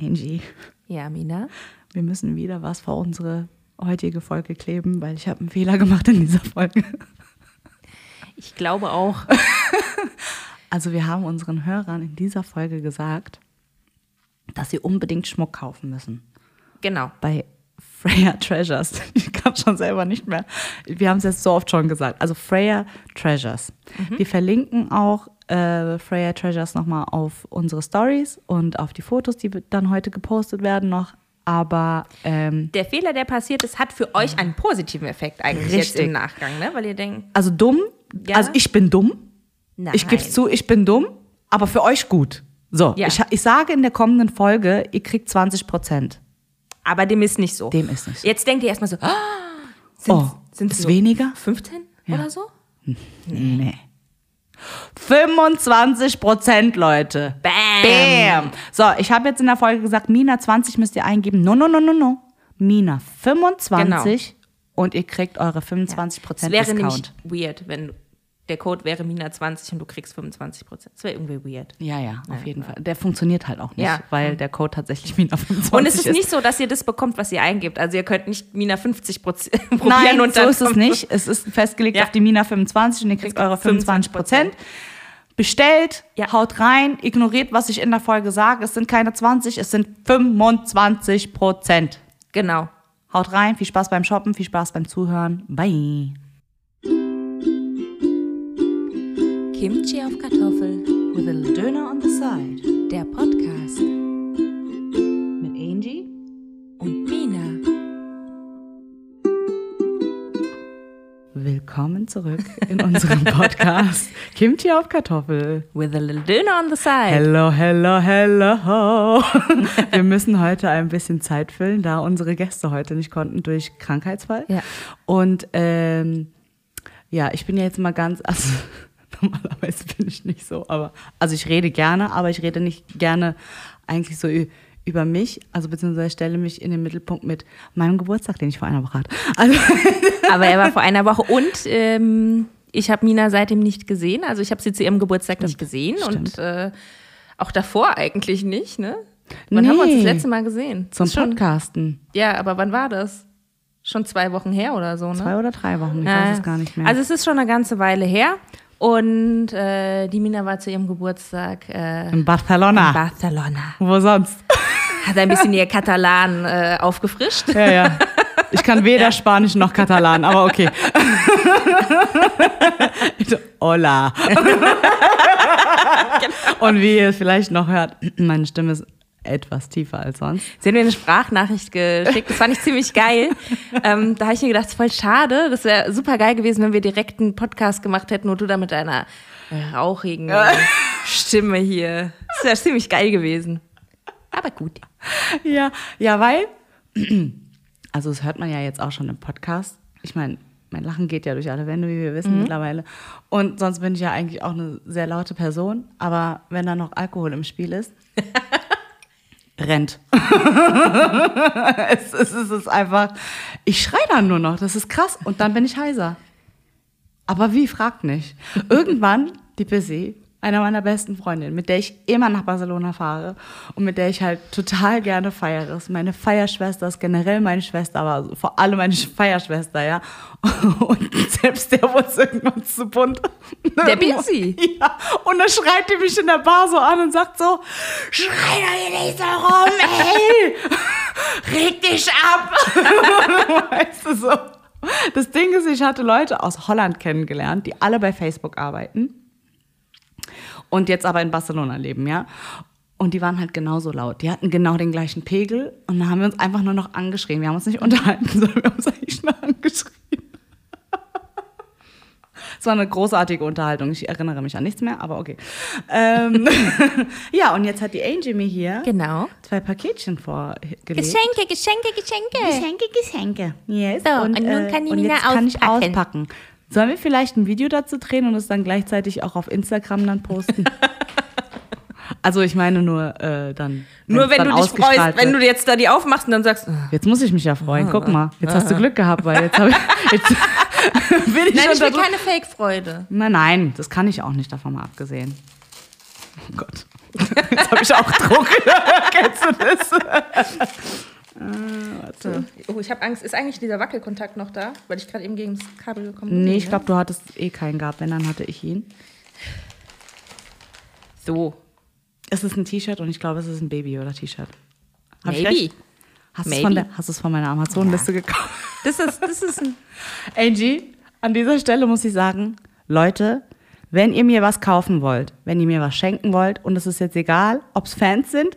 Angie, Ja, Mina. wir müssen wieder was vor unsere heutige Folge kleben, weil ich habe einen Fehler gemacht in dieser Folge. Ich glaube auch. Also wir haben unseren Hörern in dieser Folge gesagt, dass sie unbedingt Schmuck kaufen müssen. Genau. Bei Freya Treasures. Ich kann schon selber nicht mehr. Wir haben es jetzt so oft schon gesagt. Also Freya Treasures. Wir verlinken auch äh, Freya Treasures nochmal auf unsere Stories und auf die Fotos, die dann heute gepostet werden noch. Aber ähm, Der Fehler, der passiert ist, hat für euch einen positiven Effekt eigentlich jetzt Richtig. im Nachgang, ne? Weil ihr denkt, also dumm, Ja. also ich bin dumm. nein. Ich gebe zu, ich bin dumm, aber für euch gut. So, Ja. ich, ich sage in der kommenden Folge, ihr kriegt 20 Prozent. Aber dem ist nicht so. Dem ist nicht so. Jetzt denkt ihr erstmal so, ah, sind, Oh, sind ist so weniger? 15 oder so? Nee. 25 Prozent, Leute. Bam. Bam. So, ich habe jetzt in der Folge gesagt, Mina 20 müsst ihr eingeben. No, no, no, no, no. Mina 25 und ihr kriegt eure 25 Es Prozent wäre nämlich Discount. weird, wenn der Code wäre Mina 20 und du kriegst 25 Prozent. Das wäre irgendwie weird. Ja, ja, auf jeden Fall. Der funktioniert halt auch nicht, Ja. weil der Code tatsächlich Mina 25 Und es ist nicht so, dass ihr das bekommt, was ihr eingebt. Also ihr könnt nicht Mina 50 Prozent probieren Nein, und so dann ist es nicht. Es ist festgelegt Ja. auf die Mina 25 und ihr kriegt eure 25 Prozent. 25%. Bestellt, Ja. haut rein, ignoriert, was ich in der Folge sage. Es sind keine 20, es sind 25 Prozent. Genau. Haut rein, viel Spaß beim Shoppen, viel Spaß beim Zuhören. Bye. Kimchi auf Kartoffel, With a little Döner on the side. der Podcast Mit Angie. und Mina. Willkommen zurück in unserem Podcast Kimchi auf Kartoffel. With a little dinner on the side. Hello, hello, hello. Wir müssen heute ein bisschen Zeit füllen, da unsere Gäste heute nicht konnten durch Krankheitsfall. Ja. Und ähm, ja, ich bin ja jetzt mal ganz, also normalerweise bin ich nicht so, aber also ich rede gerne, aber ich rede nicht gerne eigentlich so über mich, also beziehungsweise stelle mich in den Mittelpunkt mit meinem Geburtstag, den ich vor einer Woche hatte. Also Aber er war vor einer Woche und ähm, ich habe Mina seitdem nicht gesehen. Also ich habe sie zu ihrem Geburtstag nicht gesehen und äh, auch davor eigentlich nicht. Ne? Wann haben wir uns das Nee. letzte Mal gesehen? zum schon, Podcasten. Ja, aber wann war das? Schon zwei Wochen her oder so, ne? Zwei oder drei Wochen, ich Ja. weiß es gar nicht mehr. Also es ist schon eine ganze Weile her. Und äh, die Mina war zu ihrem Geburtstag äh, in Barcelona. in Barcelona. Wo sonst? Hat ein bisschen ihr Katalan äh, aufgefrischt. Ja, ja. Ich kann weder Spanisch noch Katalan, aber okay. Hola. Und wie ihr vielleicht noch hört, meine Stimme ist etwas tiefer als sonst. Sie hat mir eine Sprachnachricht geschickt. Das fand ich ziemlich geil. ähm, da habe ich mir gedacht, es ist voll schade. Das wäre super geil gewesen, wenn wir direkt einen Podcast gemacht hätten und du da mit deiner rauchigen Stimme hier. Das wäre ziemlich geil gewesen. Aber gut. Ja, ja, weil, also das hört man ja jetzt auch schon im Podcast. Ich meine, mein Lachen geht ja durch alle Wände, wie wir wissen mittlerweile. Und sonst bin ich ja eigentlich auch eine sehr laute Person. Aber wenn da noch Alkohol im Spiel ist, rennt. es, es, es ist einfach, ich schrei dann nur noch, das ist krass. Und dann bin ich heiser. Aber wie, fragt nicht. Irgendwann, die Busy, einer meiner besten Freundinnen, mit der ich immer nach Barcelona fahre und mit der ich halt total gerne feiere. Ist meine Feierschwester ist generell meine Schwester, aber vor allem meine Feierschwester, ja. Und selbst der wurde irgendwann zu bunt. Der Busy? Ja. Und dann schreit die mich in der Bar so an und sagt so, schrei doch hier nicht so rum, ey! Reg dich ab! weißt du so. Das Ding ist, ich hatte Leute aus Holland kennengelernt, die alle bei Facebook arbeiten und jetzt aber in Barcelona leben, ja. Und die waren halt genauso laut. Die hatten genau den gleichen Pegel und dann haben wir uns einfach nur noch angeschrien. Wir haben uns nicht unterhalten, sondern wir haben uns eigentlich nur angeschrien. Es war eine großartige Unterhaltung. Ich erinnere mich an nichts mehr, aber okay. Ähm, ja, und jetzt hat die Angie mir hier Genau. zwei Paketchen vorgelegt. Geschenke, Geschenke, Geschenke. Geschenke, Geschenke. Yes. So, und nun kann die und Mina jetzt kann ich auspacken. Sollen wir vielleicht ein Video dazu drehen und es dann gleichzeitig auch auf Instagram dann posten? also ich meine nur äh, dann. Nur wenn dann du dich freust, wenn du jetzt da die aufmachst und dann sagst, "Ah, Jetzt muss ich mich ja freuen. Guck mal, jetzt hast du Glück gehabt, weil jetzt habe ich. Jetzt bin ich nein, schon ich will keine Fake-Freude. Nein, nein, das kann ich auch nicht, davon mal abgesehen. Oh Gott. Jetzt habe ich auch Druck. Kennst du das? So. Oh, ich habe Angst. Ist eigentlich dieser Wackelkontakt noch da? Weil ich gerade eben gegen das Kabel gekommen bin. Nee, ich glaube, du hattest eh keinen gehabt. Wenn, dann hatte ich ihn. So. Es ist ein T-Shirt und ich glaube, es ist ein Baby- oder T-Shirt. Recht? Hast du es von, der- hast du es von meiner Amazon-Liste gekauft? Das ist, das ist ein. Angie, an dieser Stelle muss ich sagen, Leute, wenn ihr mir was kaufen wollt, wenn ihr mir was schenken wollt, und es ist jetzt egal, ob es Fans sind,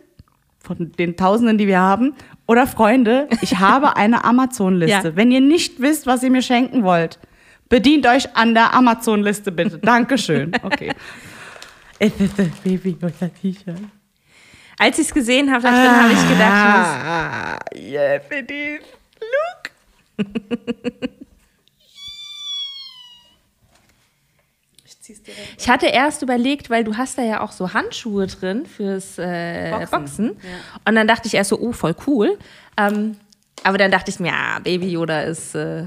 von den Tausenden, die wir haben, oder Freunde, ich habe eine Amazon-Liste. Ja. Wenn ihr nicht wisst, was ihr mir schenken wollt, bedient euch an der Amazon-Liste bitte. Dankeschön. Okay. Es ist das Baby oder T-Shirt. Als ich es gesehen habe, habe ich gedacht, Ah, yeah, bitte. Look. Ich hatte erst überlegt, weil du hast da ja auch so Handschuhe drin fürs äh, Boxen. Boxen. Und dann dachte ich erst so, oh, voll cool. Ähm, aber dann dachte ich mir, ja, Baby Yoda ist, äh,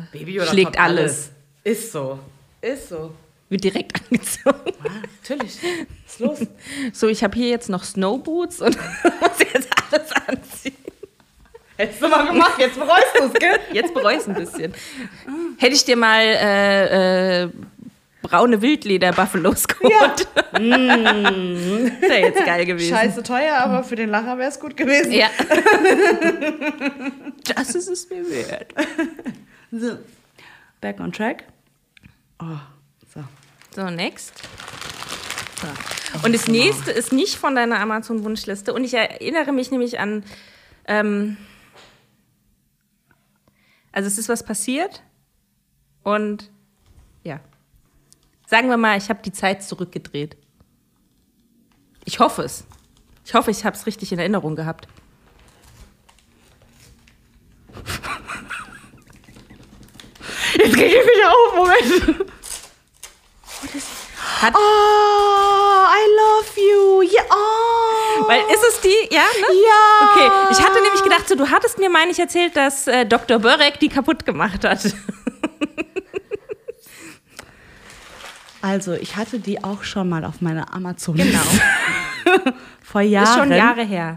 schlägt top alles. Ist so. Ist so. Wird direkt angezogen. Ah, natürlich. Was ist los? So, ich habe hier jetzt noch Snowboots und muss jetzt alles anziehen. Hättest du mal gemacht, jetzt bereust du es, gell? Jetzt es ein bisschen. Hätte ich dir mal äh, äh, braune Wildleder-Buffalos geholt. Ja. Wäre jetzt geil gewesen. Scheiße teuer, aber für den Lacher wäre es gut gewesen. Ja. das ist es mir wert. So. Back on track. Oh, so. So, next. So. Und das nächste ist nicht von deiner Amazon-Wunschliste. Und ich erinnere mich nämlich an. Ähm, also, es ist was passiert. Und. Sagen wir mal, ich habe die Zeit zurückgedreht. Ich hoffe es. Ich hoffe, ich habe es richtig in Erinnerung gehabt. Jetzt krieg ich mich auf, Moment. Hat, Oh, I love you. Ja, oh. weil ist es die? Ja, ne? Ja. Okay, ich hatte nämlich gedacht, so, du hattest mir, meine ich, erzählt, dass äh, Dr. Börek die kaputt gemacht hat. Also, ich hatte die auch schon mal auf meiner amazon Genau. Vor Jahren. Ist schon Jahre her.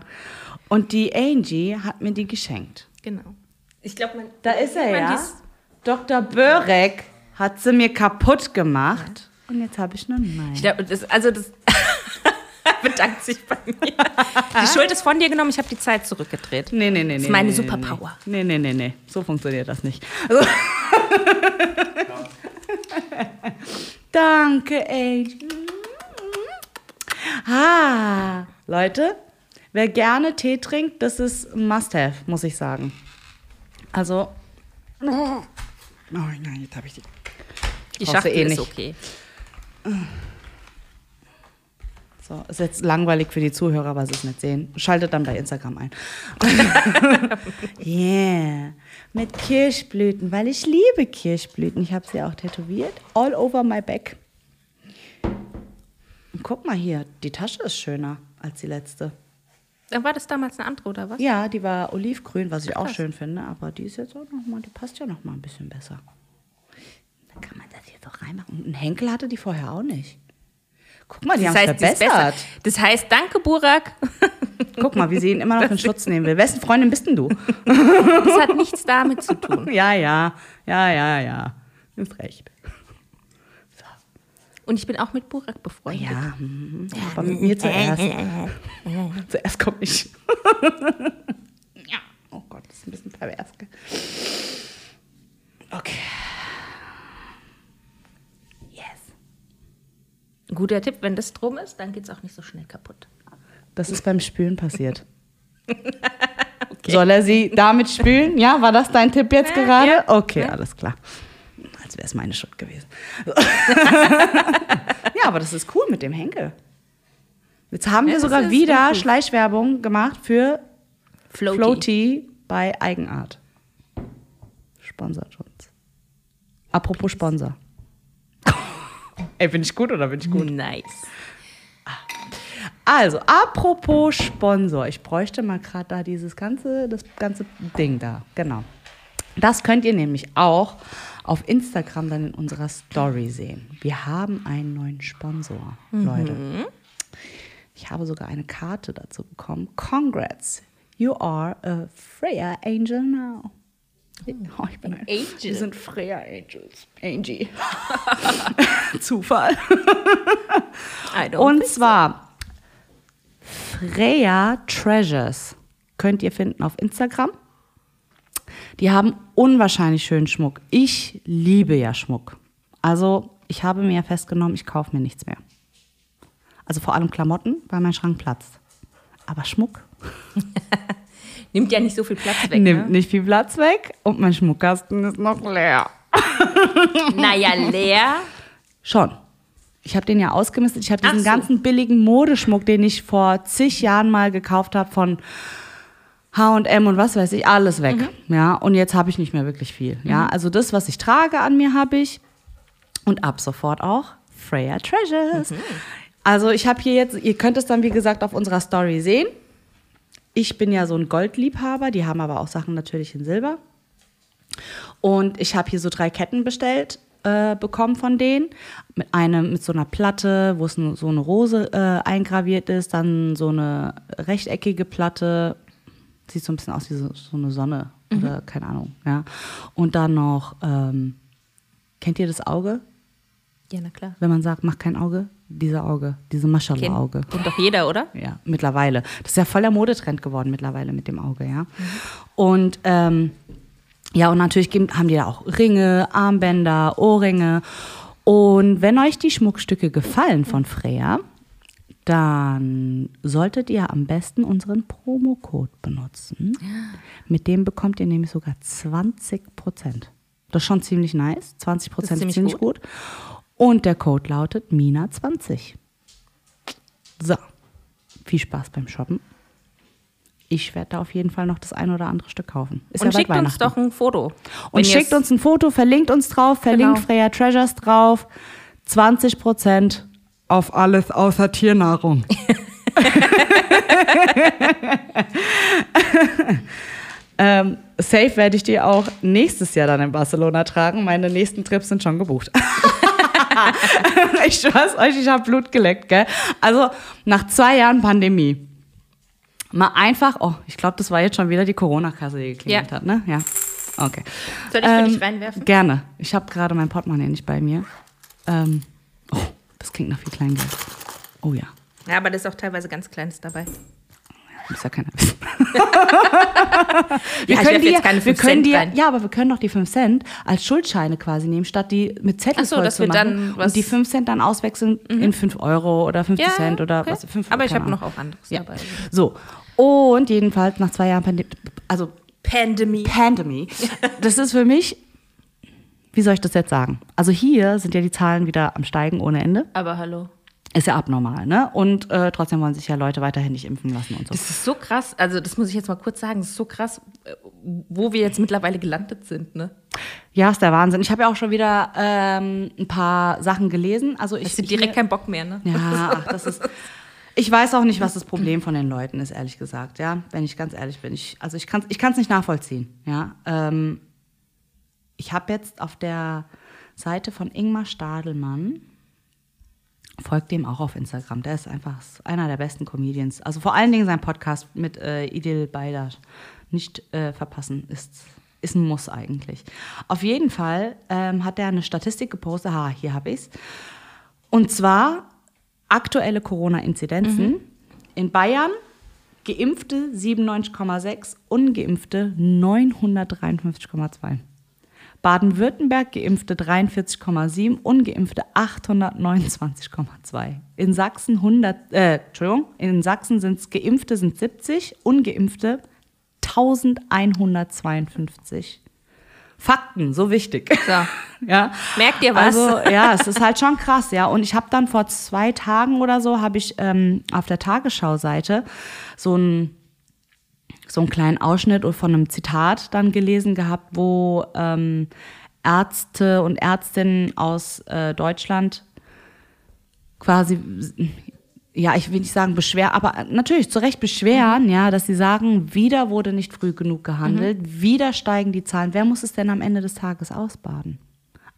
Und die Angie hat mir die geschenkt. Genau. Ich glaube, man. Da ist er ja. dies- Dr. Börek hat sie mir kaputt gemacht. Und jetzt habe ich eine neue. Ich glaube, das, also das bedankt sich bei mir. Die Schuld ist von dir genommen, ich habe die Zeit zurückgedreht. Nee, nee, nee, nee. Das ist meine nee, Superpower. Nee, nee, nee, nee. So funktioniert das nicht. Also Danke, ey. Ah, Leute, wer gerne Tee trinkt, das ist ein Must-Have, muss ich sagen. Also. Oh nein, jetzt habe ich die. Die Schachtel eh ist nicht. okay. So, ist jetzt langweilig für die Zuhörer, weil sie es nicht sehen. Schaltet dann bei Instagram ein. yeah. Mit Kirschblüten, weil ich liebe Kirschblüten. Ich habe sie auch tätowiert. All over my back. Und guck mal hier, die Tasche ist schöner als die letzte. Dann war das damals eine andere, oder was? Ja, die war olivgrün, was ich auch Krass. schön finde. Aber die ist jetzt auch noch mal, die passt ja noch mal ein bisschen besser. Dann kann man das hier so reinmachen. Und ein Henkel hatte die vorher auch nicht. Guck mal, die Das haben es verbessert. besser. Das heißt, danke, Burak. Guck mal, wie sie ihn immer noch in Schutz nehmen will. Wessen Freundin bist denn du? Das hat nichts damit zu tun. Ja, ja, ja, ja, ja. Ist recht. Und ich bin auch mit Burak befreundet. Ja, mhm. aber mit mir zuerst. zuerst komme ich. ja. Oh Gott, das ist ein bisschen pervers. Okay. Yes. Guter Tipp, wenn das drum ist, dann geht es auch nicht so schnell kaputt. Das ist beim Spülen passiert. Soll er sie damit spülen? Ja, war das dein Tipp jetzt gerade? ja. Okay, Ja. alles klar. Als wäre es meine Schuld gewesen. ja, aber das ist cool mit dem Henkel. Jetzt haben Ja, wir sogar wieder. Schleichwerbung gemacht für Floaty. Floaty bei Eigenart. Sponsert uns. Apropos Sponsor. Ey, bin ich gut oder bin ich gut? Nice. Also, apropos Sponsor. Ich bräuchte mal gerade da dieses ganze, das ganze Ding da. Genau. Das könnt ihr nämlich auch auf Instagram dann in unserer Story sehen. Wir haben einen neuen Sponsor, Leute. Ich habe sogar eine Karte dazu bekommen. Congrats, you are a Freya Angel now. Oh, ich bin ein Angel. Wir sind Freya Angels. Angie. Zufall. Und zwar Freya Treasures könnt ihr finden auf Instagram. Die haben unwahrscheinlich schönen Schmuck. Ich liebe ja Schmuck. Also ich habe mir festgenommen, ich kaufe mir nichts mehr. Also vor allem Klamotten, weil mein Schrank platzt. Aber Schmuck Nimmt ja nicht so viel Platz weg. nimmt ne? nicht viel Platz weg und mein Schmuckkasten ist noch leer. Naja, leer. Schon. Ich habe den ja ausgemistet. Ich habe diesen so. ganzen billigen Modeschmuck, den ich vor zig Jahren mal gekauft habe von H&M und was weiß ich, alles weg. Mhm. Ja, und jetzt habe ich nicht mehr wirklich viel. Ja, also das, was ich trage an mir, habe ich und ab sofort auch Freya Treasures. Mhm. Also ich habe hier jetzt, ihr könnt es dann wie gesagt auf unserer Story sehen. Ich bin ja so ein Goldliebhaber, die haben aber auch Sachen natürlich in Silber. Und ich habe hier so drei Ketten bestellt äh, bekommen von denen. Mit einem mit so einer Platte, wo es so eine Rose äh, eingraviert ist, dann so eine rechteckige Platte, sieht so ein bisschen aus wie so, so eine Sonne oder keine Ahnung, ja. Und dann noch, ähm, kennt ihr das Auge? Ja, na klar. Wenn man sagt, mach kein Auge, diese Auge, diese Maschallah-Auge. Kennt, kennt doch jeder, oder? Ja, mittlerweile. Das ist ja voll der Modetrend geworden mittlerweile mit dem Auge, ja. Und ähm, ja, und natürlich haben die da auch Ringe, Armbänder, Ohrringe. Und wenn euch die Schmuckstücke gefallen von Freya, dann solltet ihr am besten unseren Promocode benutzen. Mit dem bekommt ihr nämlich sogar 20 Prozent. Das ist schon ziemlich nice. 20 Prozent ist ziemlich ziemlich gut. Und der Code lautet Mina20. So, viel Spaß beim Shoppen. Ich werde da auf jeden Fall noch das ein oder andere Stück kaufen. Ist Und ja schickt uns doch ein Foto. Und schickt uns ein Foto, verlinkt uns drauf, verlinkt Genau. Freya Treasures drauf. 20 Prozent auf alles außer Tiernahrung. ähm, safe werde ich die auch nächstes Jahr dann in Barcelona tragen. Meine nächsten Trips sind schon gebucht. ich schwör's euch, ich habe Blut geleckt, gell? Also nach zwei Jahren Pandemie. Mal einfach, oh, ich glaube, das war jetzt schon wieder die Corona-Kasse, die geklingelt Ja. hat, ne? Ja. Okay. Soll ich für dich reinwerfen? Gerne. Ich habe gerade mein Portemonnaie nicht bei mir. Ähm, oh, das klingt nach viel Kleingeld. Oh ja, Ja, aber da ist auch teilweise ganz Kleines dabei. Muss ja keiner wissen. Ja, ich werf die, jetzt keine wir 5 können Cent die, ja, aber wir können doch die 5 Cent als Schuldscheine quasi nehmen, statt die mit Zettel Ach so, dass zu wir machen. dann Mhm. und die 5 Cent dann auswechseln in 5 Euro oder 50 Cent oder okay. was. 5, Aber ich habe noch auch anderes Ja. dabei. So, und jedenfalls nach zwei Jahren Pandemie, also Pandemie. Pandemie, das ist für mich, wie soll ich das jetzt sagen? Also hier sind ja die Zahlen wieder am Steigen ohne Ende. Aber hallo. Ist ja abnormal, ne? Und äh, trotzdem wollen sich ja Leute weiterhin nicht impfen lassen und so. Das ist so krass. Also, das muss ich jetzt mal kurz sagen. Das ist so krass, wo wir jetzt mittlerweile gelandet sind, ne? Ja, ist der Wahnsinn. Ich habe ja auch schon wieder ähm, ein paar Sachen gelesen. Also ich habe direkt keinen Bock mehr, ne? Ja, ach, das ist. Ich weiß auch nicht, was das Problem von den Leuten ist, ehrlich gesagt. Ja, wenn ich ganz ehrlich bin. Ich, also ich kann es ich kann's nicht nachvollziehen. Ja, ähm, ich habe jetzt auf der Seite von Ingmar Stadelmann folgt dem auch auf Instagram. Der ist einfach einer der besten Comedians. Also vor allen Dingen sein Podcast mit äh, Idil Beider nicht äh, verpassen ist ist ein Muss eigentlich. Auf jeden Fall ähm, hat er eine Statistik gepostet. Ha, hier habe ich's. Und zwar aktuelle Corona-Inzidenzen. In Bayern Geimpfte 97,6, Ungeimpfte 953,2. Baden-Württemberg Geimpfte 43,7, Ungeimpfte 829,2. In Sachsen 100, äh, Entschuldigung, in Sachsen sind es Geimpfte sind 70, Ungeimpfte 1152. Fakten, so wichtig. So. Ja. Merkt ihr was? Also ja, es ist halt schon krass, ja. Und ich habe dann vor zwei Tagen oder so, habe ich ähm, auf der Tagesschau-Seite so einen so einen kleinen Ausschnitt von einem Zitat dann gelesen gehabt, wo ähm, Ärzte und Ärztinnen aus äh, Deutschland quasi, ja, ich will nicht sagen beschwer, aber natürlich zu Recht beschweren, ja, dass sie sagen, wieder wurde nicht früh genug gehandelt, wieder steigen die Zahlen. Wer muss es denn am Ende des Tages ausbaden?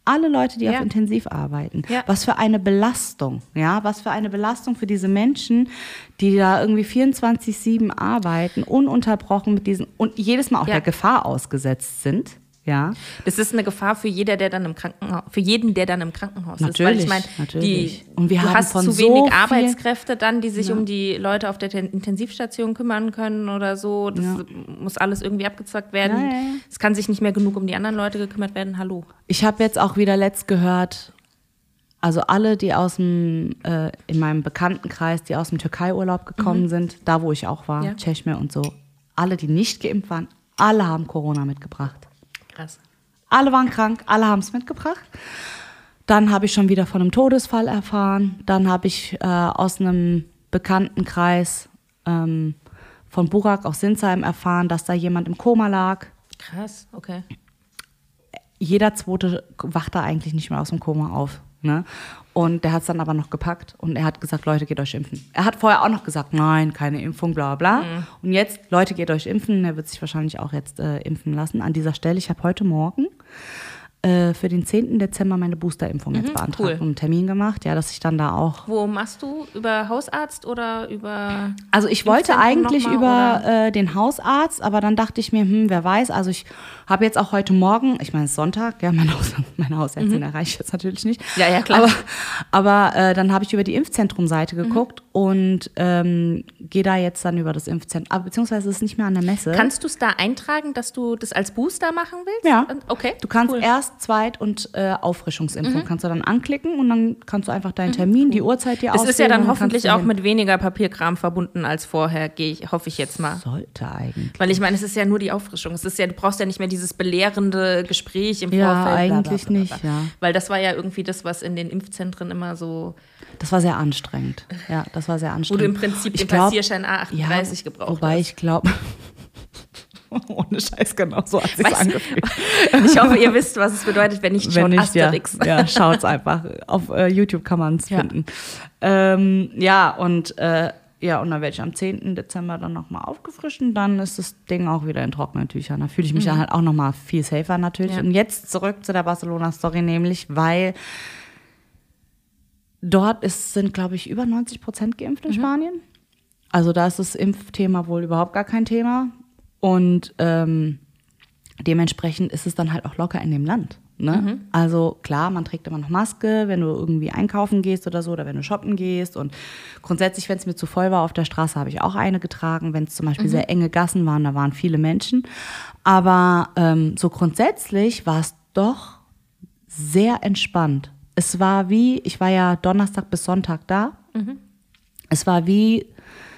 Alle Leute, die Ja. auf Intensiv arbeiten. Ja. Was für eine Belastung, ja, was für eine Belastung für diese Menschen, die da irgendwie 24-7 arbeiten, ununterbrochen mit diesen und jedes Mal auch Ja. der Gefahr ausgesetzt sind. Ja. Das ist eine Gefahr für jeder, der dann im Krankenhaus, für jeden, der dann im Krankenhaus ist. Weil Natürlich, ich meine, natürlich. die, Und wir du haben hast zu so wenig Arbeitskräfte dann, die sich um die Leute auf der Ten- Intensivstation kümmern können oder so. Das Ja. muss alles irgendwie abgezockt werden. Ja, ja, ja. Es kann sich nicht mehr genug um die anderen Leute gekümmert werden. Hallo. Ich habe jetzt auch wieder letzt gehört, also alle, die aus dem, äh, in meinem Bekanntenkreis, die aus dem Türkei-Urlaub gekommen sind, da wo ich auch war, Mhm. Ja. Tschechme und so, alle, die nicht geimpft waren, alle haben Corona mitgebracht. Krass. Alle waren krank, alle haben es mitgebracht. Dann habe ich schon wieder von einem Todesfall erfahren. Dann habe ich äh, aus einem Bekanntenkreis ähm, von Burak aus Sinsheim erfahren, dass da jemand im Koma lag. Krass, okay. Jeder zweite wacht da eigentlich nicht mehr aus dem Koma auf. Ne? Und der hat es dann aber noch gepackt und er hat gesagt, Leute, geht euch impfen. Er hat vorher auch noch gesagt, nein, keine Impfung, bla bla. Und jetzt, Leute, geht euch impfen. Er wird sich wahrscheinlich auch jetzt äh, impfen lassen. An dieser Stelle, ich habe heute Morgen äh, für den 10. Dezember meine Boosterimpfung jetzt beantragt cool. und einen Termin gemacht, ja, dass ich dann da auch Wo machst du? Über Hausarzt oder über. Also ich wollte eigentlich noch über mal, äh, den Hausarzt, aber dann dachte ich mir, hm, wer weiß, also ich habe jetzt auch heute Morgen, ich meine, es ist Sonntag, ja, meine, Haus, meine Hausärztin erreiche ich jetzt natürlich nicht. Mhm. Ja, ja, klar. Aber, aber äh, dann habe ich über die Impfzentrum-Seite Mhm. geguckt und ähm, gehe da jetzt dann über das Impfzentrum, aber beziehungsweise es ist nicht mehr an der Messe. Kannst du es da eintragen, dass du das als Booster machen willst? Ja. Okay. Du kannst cool. Mhm. Erst Zweit- und äh, Auffrischungsimpfung kannst du dann anklicken und dann kannst du einfach deinen Termin, die Uhrzeit dir Es auswählen. ist ja dann hoffentlich auch mit weniger Papierkram verbunden als vorher, gehe ich, hoffe ich jetzt mal. Sollte eigentlich. Weil ich meine, es ist ja nur die Auffrischung. Es ist ja, du brauchst ja nicht mehr dieses belehrende Gespräch im Ja, Vorfeld. bla, bla, eigentlich bla, bla, nicht, ja. Weil das war ja irgendwie das, was in den Impfzentren immer so, Das war sehr anstrengend. Ja, das war sehr wo anstrengend. du im Prinzip ich den glaub, Passierschein A38 gebraucht Wobei hast. ich glaube, ohne Scheiß genau so hat sich Weißt- angefühlt. Ich hoffe, ihr wisst, was es bedeutet, wenn nicht Wenn schon nicht, ja, Asterix. ja, schaut's einfach. Auf äh, YouTube kann man es Ja. finden. Ähm, ja, und äh, ja, und dann werde ich am 10. Dezember dann nochmal aufgefrischen. Dann ist das Ding auch wieder in trockenen Tüchern. Da fühle ich mich dann halt auch nochmal viel safer natürlich. Mhm. Ja. Und jetzt zurück zu der Barcelona-Story, nämlich, weil dort ist, sind, glaube ich, über 90 Prozent geimpft Mhm. in Spanien. Also da ist das Impfthema wohl überhaupt gar kein Thema. Und ähm, dementsprechend ist es dann halt auch locker in dem Land. Ne? Also klar, man trägt immer noch Maske, wenn du irgendwie einkaufen gehst oder so, oder wenn du shoppen gehst. Und grundsätzlich, wenn es mir zu voll war auf der Straße, habe ich auch eine getragen. Wenn es zum Beispiel sehr enge Gassen waren, da waren viele Menschen. Aber ähm, so grundsätzlich war es doch sehr entspannt. Es war wie, ich war ja Donnerstag bis Sonntag da. Es war wie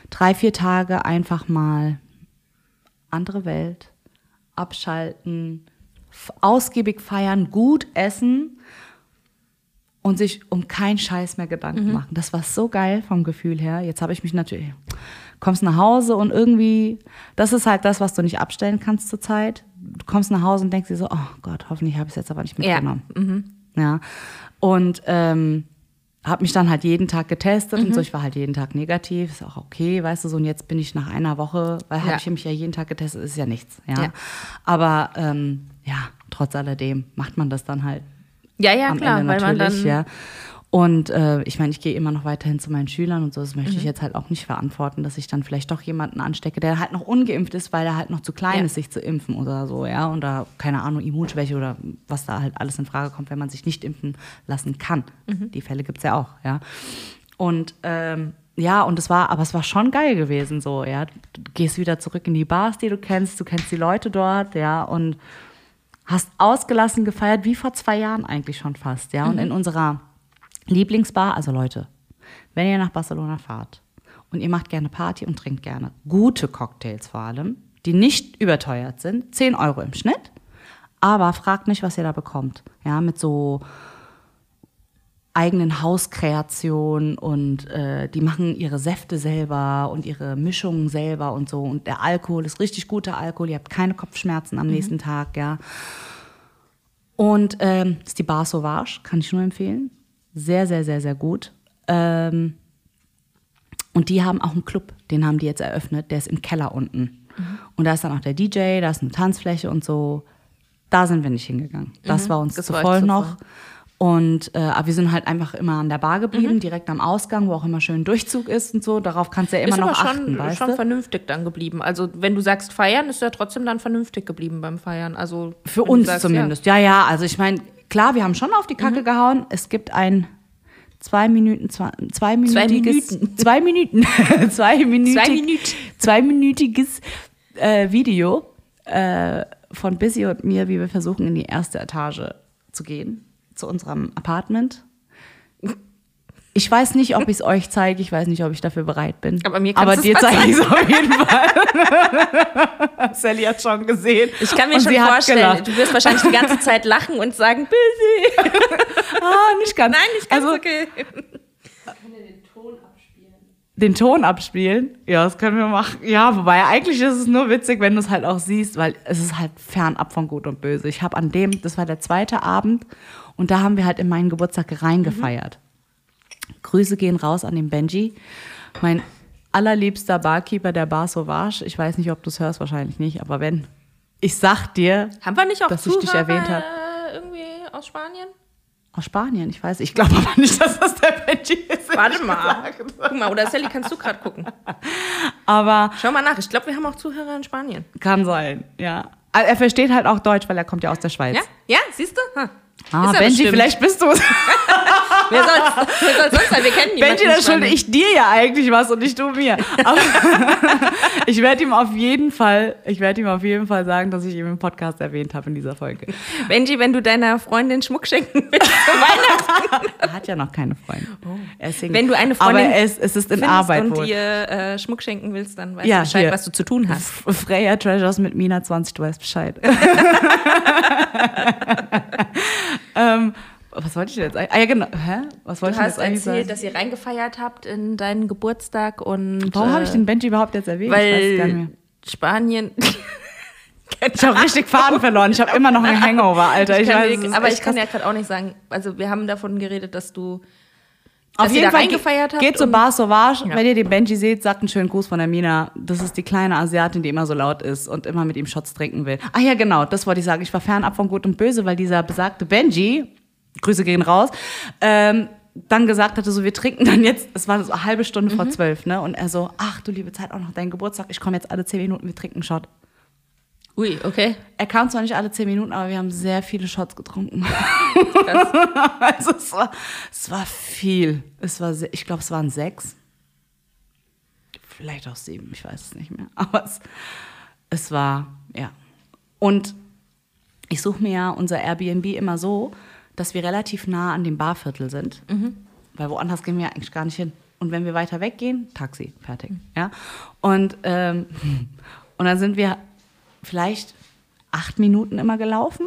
drei, vier Tage einfach mal andere Welt, abschalten, ausgiebig feiern, gut essen und sich um keinen Scheiß mehr Gedanken machen. Das war so geil vom Gefühl her. Jetzt habe ich mich natürlich, kommst nach Hause und irgendwie, das ist halt das, was du nicht abstellen kannst zurzeit. Du kommst nach Hause und denkst dir so, oh Gott, hoffentlich habe ich es jetzt aber nicht Ja. mitgenommen. Ja. Und ähm, habe mich dann halt jeden Tag getestet und so. Ich war halt jeden Tag negativ, ist auch okay, weißt du so. Und jetzt bin ich nach einer Woche, weil Ja. habe ich mich ja jeden Tag getestet, ist ja nichts. Ja. Ja. Aber ähm, ja, trotz alledem macht man das dann halt Ja, ja, am klar, Ende weil man natürlich, dann. ja. Und äh, ich meine, ich gehe immer noch weiterhin zu meinen Schülern und so. Das möchte Mhm. ich jetzt halt auch nicht verantworten, dass ich dann vielleicht doch jemanden anstecke, der halt noch ungeimpft ist, weil er halt noch zu klein Ja. ist, sich zu impfen oder so, ja. Und da, keine Ahnung, Immunschwäche oder was da halt alles in Frage kommt, wenn man sich nicht impfen lassen kann. Mhm. Die Fälle gibt's ja auch, ja. Und ähm, ja, und es war, aber es war schon geil gewesen, so, ja. Du gehst wieder zurück in die Bars, die du kennst, du kennst die Leute dort, ja, und hast ausgelassen gefeiert, wie vor zwei Jahren eigentlich schon fast, ja. Und in unserer Lieblingsbar, also Leute, wenn ihr nach Barcelona fahrt und ihr macht gerne Party und trinkt gerne gute Cocktails vor allem, die nicht überteuert sind, 10 Euro im Schnitt, aber fragt nicht, was ihr da bekommt. Ja, mit so eigenen Hauskreationen und äh, die machen ihre Säfte selber und ihre Mischungen selber und so. Und der Alkohol ist richtig guter Alkohol, ihr habt keine Kopfschmerzen am nächsten Tag, ja. Und ähm, ist die Bar Sauvage, kann ich nur empfehlen. Sehr, sehr, sehr, sehr gut. Ähm, und die haben auch einen Club, den haben die jetzt eröffnet, der ist im Keller unten. Und da ist dann auch der DJ, da ist eine Tanzfläche und so. Da sind wir nicht hingegangen. Das war uns Mhm. das zu war voll zu noch. voll. Und äh, aber wir sind halt einfach immer an der Bar geblieben, Mhm. direkt am Ausgang, wo auch immer schön Durchzug ist und so. Darauf kannst du ja immer ist noch aber schon, achten, weißt schon vernünftig dann geblieben. Also wenn du sagst feiern, ist er trotzdem dann vernünftig geblieben beim Feiern. Also Für uns sagst, zumindest. Ja. ja, Also ich meine, klar, wir haben schon auf die Mhm. Kacke gehauen. Es gibt ein zwei Minuten, zwei, zweiminütiges, Minuten. zwei Minuten, zweiminütig, Zwei Minuten. zweiminütiges äh, Video äh, von Busy und mir, wie wir versuchen, in die erste Etage zu gehen, zu unserem Apartment. Ich weiß nicht, ob ich es euch zeige. Ich weiß nicht, ob ich dafür bereit bin. Aber mir kannst Aber dir zeige ich es auf jeden Fall. Sally hat schon gesehen. Ich kann mir Und schon vorstellen, du wirst wahrscheinlich die ganze Zeit lachen und sagen, busy. Ah, nicht ganz. Nein, nicht ganz also, okay. Den Ton abspielen? Ja, das können wir machen. Ja, wobei eigentlich ist es nur witzig, wenn du es halt auch siehst, weil es ist halt fernab von Gut und Böse. Ich habe an dem, das war der zweite Abend und da haben wir halt in meinen Geburtstag reingefeiert. Grüße gehen raus an den Benji, mein allerliebster Barkeeper der Bar Sauvage. Ich weiß nicht, ob du es hörst, wahrscheinlich nicht, aber wenn, ich sag dir, Haben wir nicht auch Dass ich dich Zuhörer, erwähnt hab. äh, irgendwie aus Spanien? aus Spanien, ich weiß, ich glaube aber nicht, dass das der Benji ist. Warte mal. Guck mal, oder Sally, kannst du gerade gucken? Aber Schau mal nach. Ich glaube, wir haben auch Zuhörer in Spanien. kann sein, ja. Also Er versteht halt auch Deutsch, weil er kommt ja aus der Schweiz. Ja? Ja, siehst du? Ha. Ah, Benji, bestimmt. vielleicht bist du es. Wer soll wer soll's sonst sein? Wir kennen niemanden. Benji, dann schulde ich dir ja eigentlich was und nicht du mir. Aber ich werde ihm auf jeden Fall, ich werde ihm auf jeden Fall sagen, dass ich ihn im Podcast erwähnt habe in dieser Folge. Benji, wenn du deiner Freundin Schmuck schenken willst zu Weihnachten, Er hat ja noch keine ist Single. Wenn du eine Freundin Aber es, es ist in Arbeit und wohl. dir äh, Schmuck schenken willst, dann weißt Ja, du Bescheid, hier. was du zu tun hast. Freya Treasures mit Mina 20, du weißt Bescheid. Ähm, was wollte ich denn jetzt eigentlich? Ah ja, genau. Hä? Was wollte Du ich hast jetzt erzählt, sagen? dass ihr reingefeiert habt in deinen Geburtstag und Warum habe äh, ich den Benji überhaupt jetzt erwähnt? ich weiß es gar nicht mehr. weil Spanien Ich habe richtig Faden verloren. Ich habe immer noch einen Hangover, Alter. Ich, kann weiß, dir- aber ich kann ja gerade auch nicht sagen, also wir haben davon geredet, dass du Auf dass jeden Fall reingefeiert ge- habt geht zur Bar Sauvage. Ja. Wenn ihr den Benji seht, sagt einen schönen Gruß von der Mina. Das ist die kleine Asiatin, die immer so laut ist und immer mit ihm Shots trinken will. Ah ja, genau, das wollte ich sagen. Ich war fernab von Gut und Böse, weil dieser besagte Benji, Grüße gehen raus, ähm, dann gesagt hatte, so wir trinken dann jetzt, es war so eine halbe Stunde Mhm. vor zwölf, ne? Und er so, ach du liebe Zeit, auch noch dein Geburtstag, ich komme jetzt alle zehn Minuten, wir trinken einen Shot. Ui, okay. Er kam zwar nicht alle zehn Minuten, aber wir haben sehr viele Shots getrunken. Krass. Also es war, es war viel. Es war, sehr, ich glaube, es waren sechs. Vielleicht auch sieben, ich weiß es nicht mehr. Aber es, es war, ja. Und ich suche mir ja unser Airbnb immer so, dass wir relativ nah an dem Barviertel sind. Weil woanders gehen wir ja eigentlich gar nicht hin. Und wenn wir weiter weggehen, Taxi, fertig. Ja? Und, ähm, und dann sind wir vielleicht acht Minuten immer gelaufen.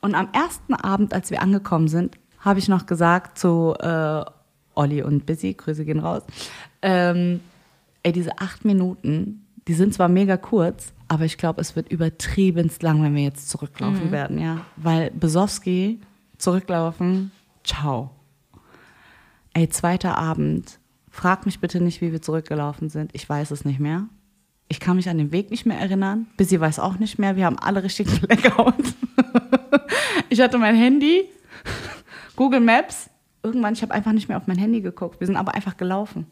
Und am ersten Abend, als wir angekommen sind, habe ich noch gesagt zu äh, Olli und Busy, Grüße gehen raus, ähm, ey, diese acht Minuten, die sind zwar mega kurz, aber ich glaube, es wird übertriebenst lang, wenn wir jetzt zurücklaufen werden, ja. Weil Besowski, zurücklaufen, ciao. Ey, zweiter Abend, frag mich bitte nicht, wie wir zurückgelaufen sind. Ich weiß es nicht mehr. Ich kann mich an den Weg nicht mehr erinnern. Busy weiß auch nicht mehr. Wir haben alle richtigen Blackout. Ich hatte mein Handy, Google Maps. Irgendwann, ich habe einfach nicht mehr auf mein Handy geguckt. Wir sind aber einfach gelaufen.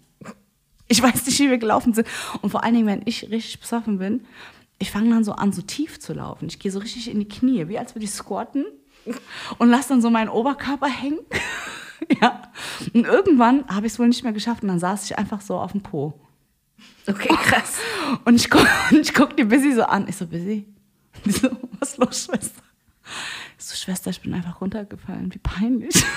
Ich weiß nicht, wie wir gelaufen sind. Und vor allen Dingen, wenn ich richtig besoffen bin, ich fange dann so an, so tief zu laufen. Ich gehe so richtig in die Knie, wie als würde ich squatten und lasse dann so meinen Oberkörper hängen. ja. Und irgendwann habe ich es wohl nicht mehr geschafft und dann saß ich einfach so auf dem Po. Okay, krass. Und ich gucke guck die Busy so an. Ich so, Busy? Die so, was ist los, Schwester? Ich so, Schwester, ich bin einfach runtergefallen. Wie peinlich.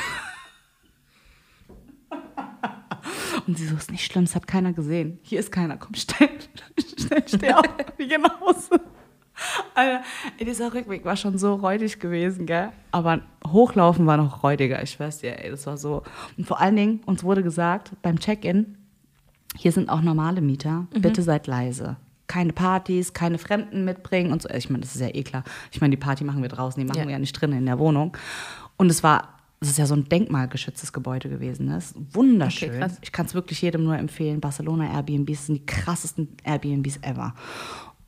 Und sie so, ist nicht schlimm, es hat keiner gesehen. Hier ist keiner, komm, schnell. Schnell, steh auf, wir gehen nach Hause. Alter, dieser Rückweg war schon so räudig gewesen, gell? Aber Hochlaufen war noch räudiger, ich weiß dir, ey, das war so. Und vor allen Dingen, uns wurde gesagt, beim Check-in, hier sind auch normale Mieter, bitte seid leise. Keine Partys, keine Fremden mitbringen und so. Ich meine, das ist ja eh klar. Ich meine, die Party machen wir draußen, die machen Ja. wir ja nicht drinnen in der Wohnung. Und es war, es ist ja so ein denkmalgeschütztes Gebäude gewesen. Ne? Es ist wunderschön. Okay, ich kann es wirklich jedem nur empfehlen. Barcelona Airbnbs sind die krassesten Airbnbs ever.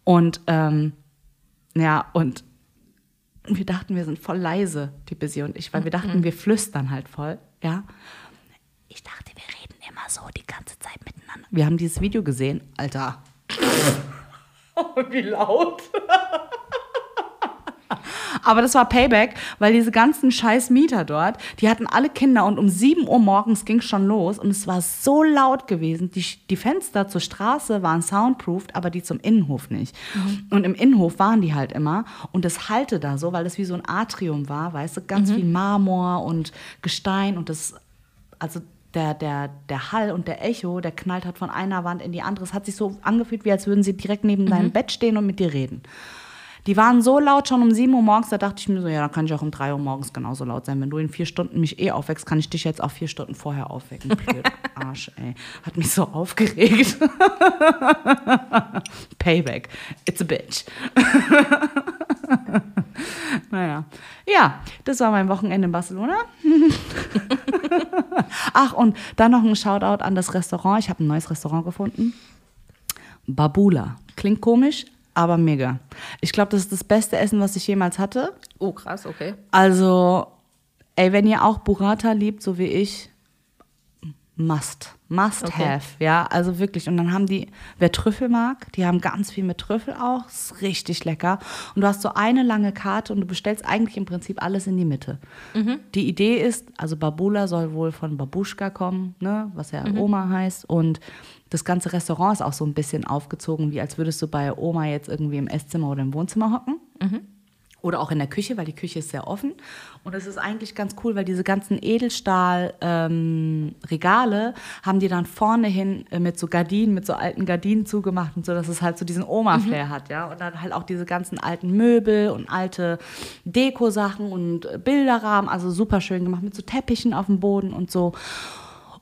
Und ähm, ja, und Und wir dachten, wir sind voll leise, die Busy und ich, weil wir dachten, wir flüstern halt voll, ja. Ich dachte, wir reden immer so die ganze Zeit miteinander. Wir haben dieses Video gesehen, Alter. Wie laut. Aber das war Payback, weil diese ganzen scheiß Mieter dort, die hatten alle Kinder und um 7 Uhr morgens ging schon los und es war so laut gewesen. Die, die Fenster zur Straße waren soundproofed, aber die zum Innenhof nicht. Und im Innenhof waren die halt immer und das halte da so, weil das wie so ein Atrium war, weißt du, ganz viel Marmor und Gestein und das, also der, der, der Hall und der Echo, der knallt hat von einer Wand in die andere. Es hat sich so angefühlt, wie als würden sie direkt neben deinem Bett stehen und mit dir reden. Die waren so laut schon um 7 Uhr morgens, da dachte ich mir so, ja, dann kann ich auch um 3 Uhr morgens genauso laut sein. Wenn du in vier Stunden mich eh aufwächst, kann ich dich jetzt auch vier Stunden vorher aufwecken. Blöd Arsch, ey. Hat mich so aufgeregt. Payback. It's a bitch. naja. Ja, das war mein Wochenende in Barcelona. Ach, und dann noch ein Shoutout an das Restaurant. Ich habe ein neues Restaurant gefunden. Babula. Klingt komisch, aber mega. Ich glaube, das ist das beste Essen, was ich jemals hatte. Oh, krass, okay. Also, ey, wenn ihr auch Burrata liebt, so wie ich, must. Must Okay. have, ja, also wirklich. Und dann haben die, wer Trüffel mag, die haben ganz viel mit Trüffel auch, ist richtig lecker. Und du hast so eine lange Karte und du bestellst eigentlich im Prinzip alles in die Mitte. Die Idee ist, also Babula soll wohl von Babuschka kommen, ne, was ja Oma heißt. Und das ganze Restaurant ist auch so ein bisschen aufgezogen, wie als würdest du bei Oma jetzt irgendwie im Esszimmer oder im Wohnzimmer hocken. Oder auch in der Küche, weil die Küche ist sehr offen. Und es ist eigentlich ganz cool, weil diese ganzen Edelstahl-Regale haben die dann vorne hin äh, mit so Gardinen, mit so alten Gardinen zugemacht und so, dass es halt so diesen Oma-Flair hat, ja. Und dann halt auch diese ganzen alten Möbel und alte Deko-Sachen und äh, Bilderrahmen, also super schön gemacht mit so Teppichen auf dem Boden und so.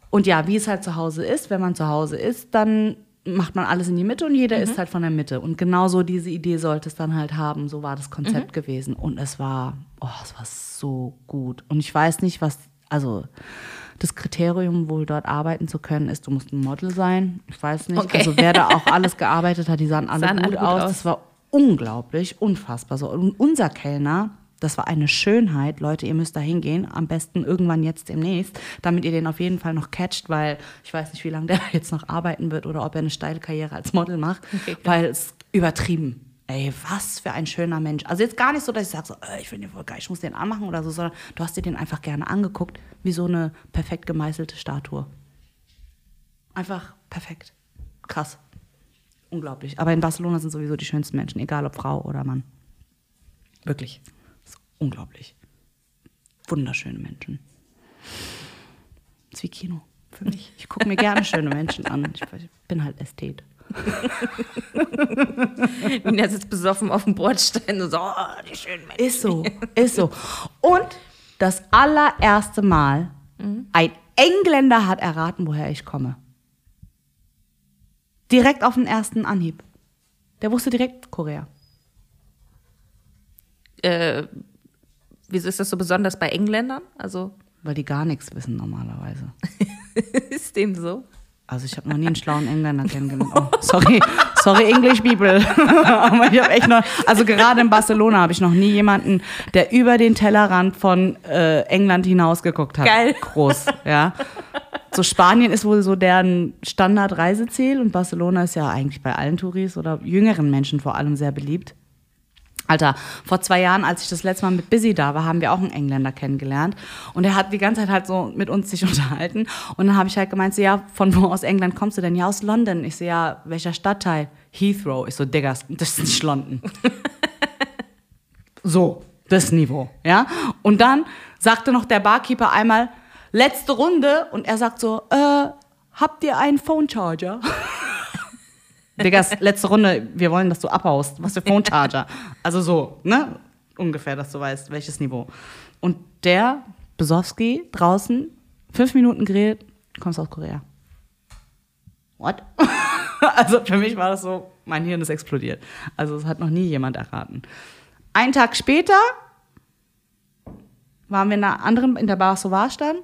Und ja, wie es halt zu Hause ist, wenn man zu Hause ist, dann macht man alles in die Mitte und jeder isst halt von der Mitte. Und genauso diese Idee sollte es dann halt haben. So war das Konzept gewesen. Und es war, oh, es war so gut. Und ich weiß nicht, was, also das Kriterium, wohl dort arbeiten zu können, ist, du musst ein Model sein. Ich weiß nicht. Okay. Also wer da auch alles gearbeitet hat, die sahen alle, Sahen gut, alle gut aus. aus. Das war unglaublich, unfassbar. So. Und unser Kellner, das war eine Schönheit. Leute, ihr müsst da hingehen. Am besten irgendwann jetzt demnächst, damit ihr den auf jeden Fall noch catcht, weil ich weiß nicht, wie lange der jetzt noch arbeiten wird oder ob er eine steile Karriere als Model macht, Okay, weil es übertrieben. Ey, was für ein schöner Mensch. Also jetzt gar nicht so, dass ich sage, so, äh, ich finde den voll geil, ich muss den anmachen oder so, sondern du hast dir den einfach gerne angeguckt, wie so eine perfekt gemeißelte Statue. Einfach perfekt. Krass. Unglaublich. Aber in Barcelona sind sowieso die schönsten Menschen, egal ob Frau oder Mann. Wirklich. Unglaublich. Wunderschöne Menschen. Das ist wie Kino für mich. Ich gucke mir gerne schöne Menschen an. Ich bin halt Ästhet. Nina sitzt besoffen auf dem Bordstein und so, oh, die schönen Menschen. Ist so, ist so. Und das allererste Mal, ein Engländer hat erraten, woher ich komme. Direkt auf den ersten Anhieb. Der wusste direkt Korea. Äh, wieso ist das so besonders bei Engländern? Also, Weil die gar nichts wissen normalerweise. ist dem so? Also ich habe noch nie einen schlauen Engländer kennengelernt. Oh, sorry, sorry English people. Aber ich habe echt noch, also gerade in Barcelona habe ich noch nie jemanden, der über den Tellerrand von äh, England hinaus geguckt hat. Geil. Groß, ja. So Spanien ist wohl so deren Standardreiseziel und Barcelona ist ja eigentlich bei allen Touris oder jüngeren Menschen vor allem sehr beliebt. Alter, vor zwei Jahren, als ich das letzte Mal mit Busy da war, haben wir auch einen Engländer kennengelernt. Und er hat die ganze Zeit halt so mit uns sich unterhalten. Und dann habe ich halt gemeint, so, ja, von wo aus England kommst du denn? Ja, aus London. Ich so, ja, welcher Stadtteil? Heathrow. Ich so, Digga, das ist nicht London. so, das Niveau, ja. Und dann sagte noch der Barkeeper einmal, letzte Runde. Und er sagt so, äh, habt ihr einen Phone Charger? Diggas, letzte Runde, wir wollen, dass du abhaust. Was für Phone Charger? Also so, ne? Ungefähr, dass du weißt, welches Niveau. Und der, Besowski, draußen, fünf Minuten geredet, kommst aus Korea. What? also für mich war das so, mein Hirn ist explodiert. Also es hat noch nie jemand erraten. Einen Tag später waren wir in einer anderen, in der Bar Sauvage dann.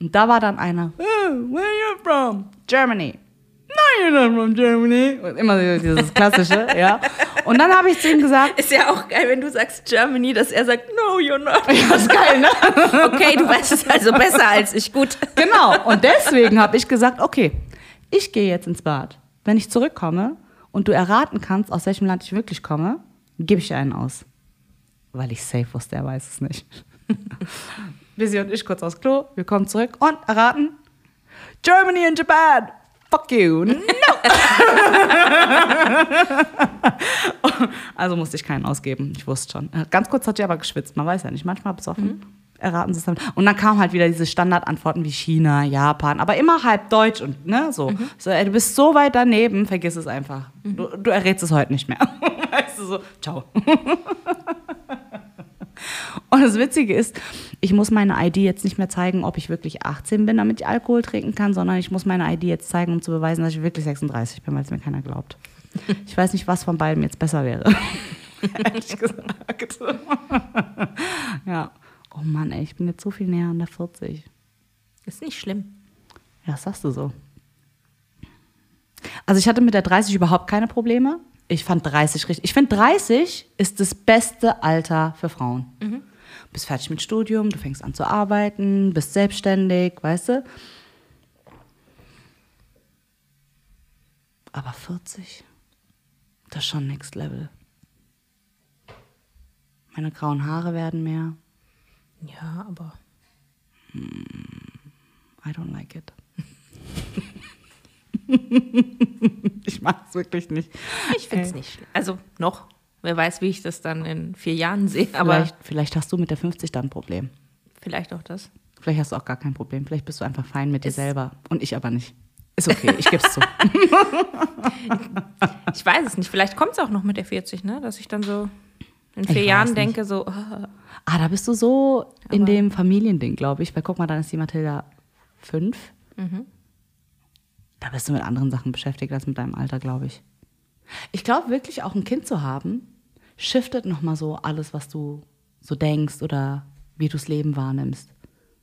Und da war dann einer, "Oh, where are you from? Germany. You're not from Germany. Und immer dieses klassische, ja. Und dann habe ich zu ihm gesagt, Ist ja auch geil, wenn du sagst Germany, dass er sagt, no, you're not. ja, ist geil, ne? Okay, du weißt es also besser als ich. Gut. Genau. Und deswegen habe ich gesagt, okay, ich gehe jetzt ins Bad. Wenn ich zurückkomme und du erraten kannst, aus welchem Land ich wirklich komme, gebe ich dir einen aus. Weil ich safe wusste, er weiß es nicht. Busy und ich kurz aufs Klo, wir kommen zurück und erraten. Germany and Japan. Fuck you. No. also musste ich keinen ausgeben. Ich wusste schon. Äh, Ganz kurz hat sie aber geschwitzt. Man weiß ja nicht. Manchmal besoffen. Erraten sie es dann. Und dann kamen halt wieder diese Standardantworten wie China, Japan, aber immer halb deutsch und ne, so. so ey, du bist so weit daneben, vergiss es einfach. Du, du errätst es heute nicht mehr. weißt du so, ciao. Und das Witzige ist, ich muss meine ID jetzt nicht mehr zeigen, ob ich wirklich 18 bin, damit ich Alkohol trinken kann, sondern ich muss meine ID jetzt zeigen, um zu beweisen, dass ich wirklich 36 bin, weil es mir keiner glaubt. Ich weiß nicht, was von beiden jetzt besser wäre. Ehrlich gesagt. ja. Oh Mann, ey, ich bin jetzt so viel näher an der 40. Ist nicht schlimm. Ja, das sagst du so. Also ich hatte mit der 30 überhaupt keine Probleme. Ich fand 30 richtig. Ich finde 30 ist das beste Alter für Frauen. Du bist fertig mit Studium, du fängst an zu arbeiten, bist selbstständig, weißt du? Aber 40, das ist schon Next Level. Meine grauen Haare werden mehr. Ja, aber I don't like it. ich mag es wirklich nicht. ich finde es nicht schlimm. Also noch. Wer weiß, wie ich das dann in vier Jahren sehe. Aber Vielleicht, vielleicht hast du mit der 50 dann ein Problem. vielleicht auch das. Vielleicht hast du auch gar kein Problem. Vielleicht bist du einfach fein mit dir Ist- selber. Und ich aber nicht. Ist okay, ich gebe es zu. Ich weiß es nicht. Vielleicht kommt es auch noch mit der 40, ne? Dass ich dann so in Ich vier weiß Jahren denke, so, ah, Ah, da bist du so in Aber- dem Familiending, glaube ich. Weil guck mal, dann ist die Mathilda fünf. Mhm. Da bist du mit anderen Sachen beschäftigt als mit deinem Alter, glaube ich. Ich glaube wirklich, auch ein Kind zu haben, shiftet nochmal so alles, was du so denkst oder wie du das Leben wahrnimmst.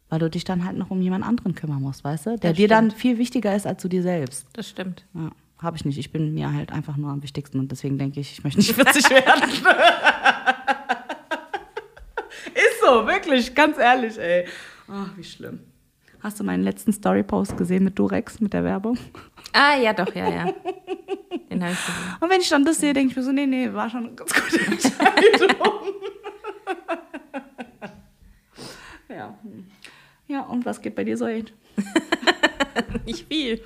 Weil du dich dann halt noch um jemand anderen kümmern musst, weißt du? Der Das dir dann stimmt. viel wichtiger ist als du dir selbst. das stimmt. Ja, habe ich nicht. Ich bin mir halt einfach nur am wichtigsten und deswegen denke ich, ich möchte nicht 40 werden. Ist so, wirklich, ganz ehrlich, ey. Ach, wie schlimm. Hast du meinen letzten Story-Post gesehen mit Durex, mit der Werbung? Ah, ja, doch, ja, ja. Den habe ich gesehen. Und wenn ich dann das sehe, denke ich mir so, nee, nee, war schon eine ganz gute Entscheidung. ja. Ja, und was geht bei dir so, Ed? Nicht viel.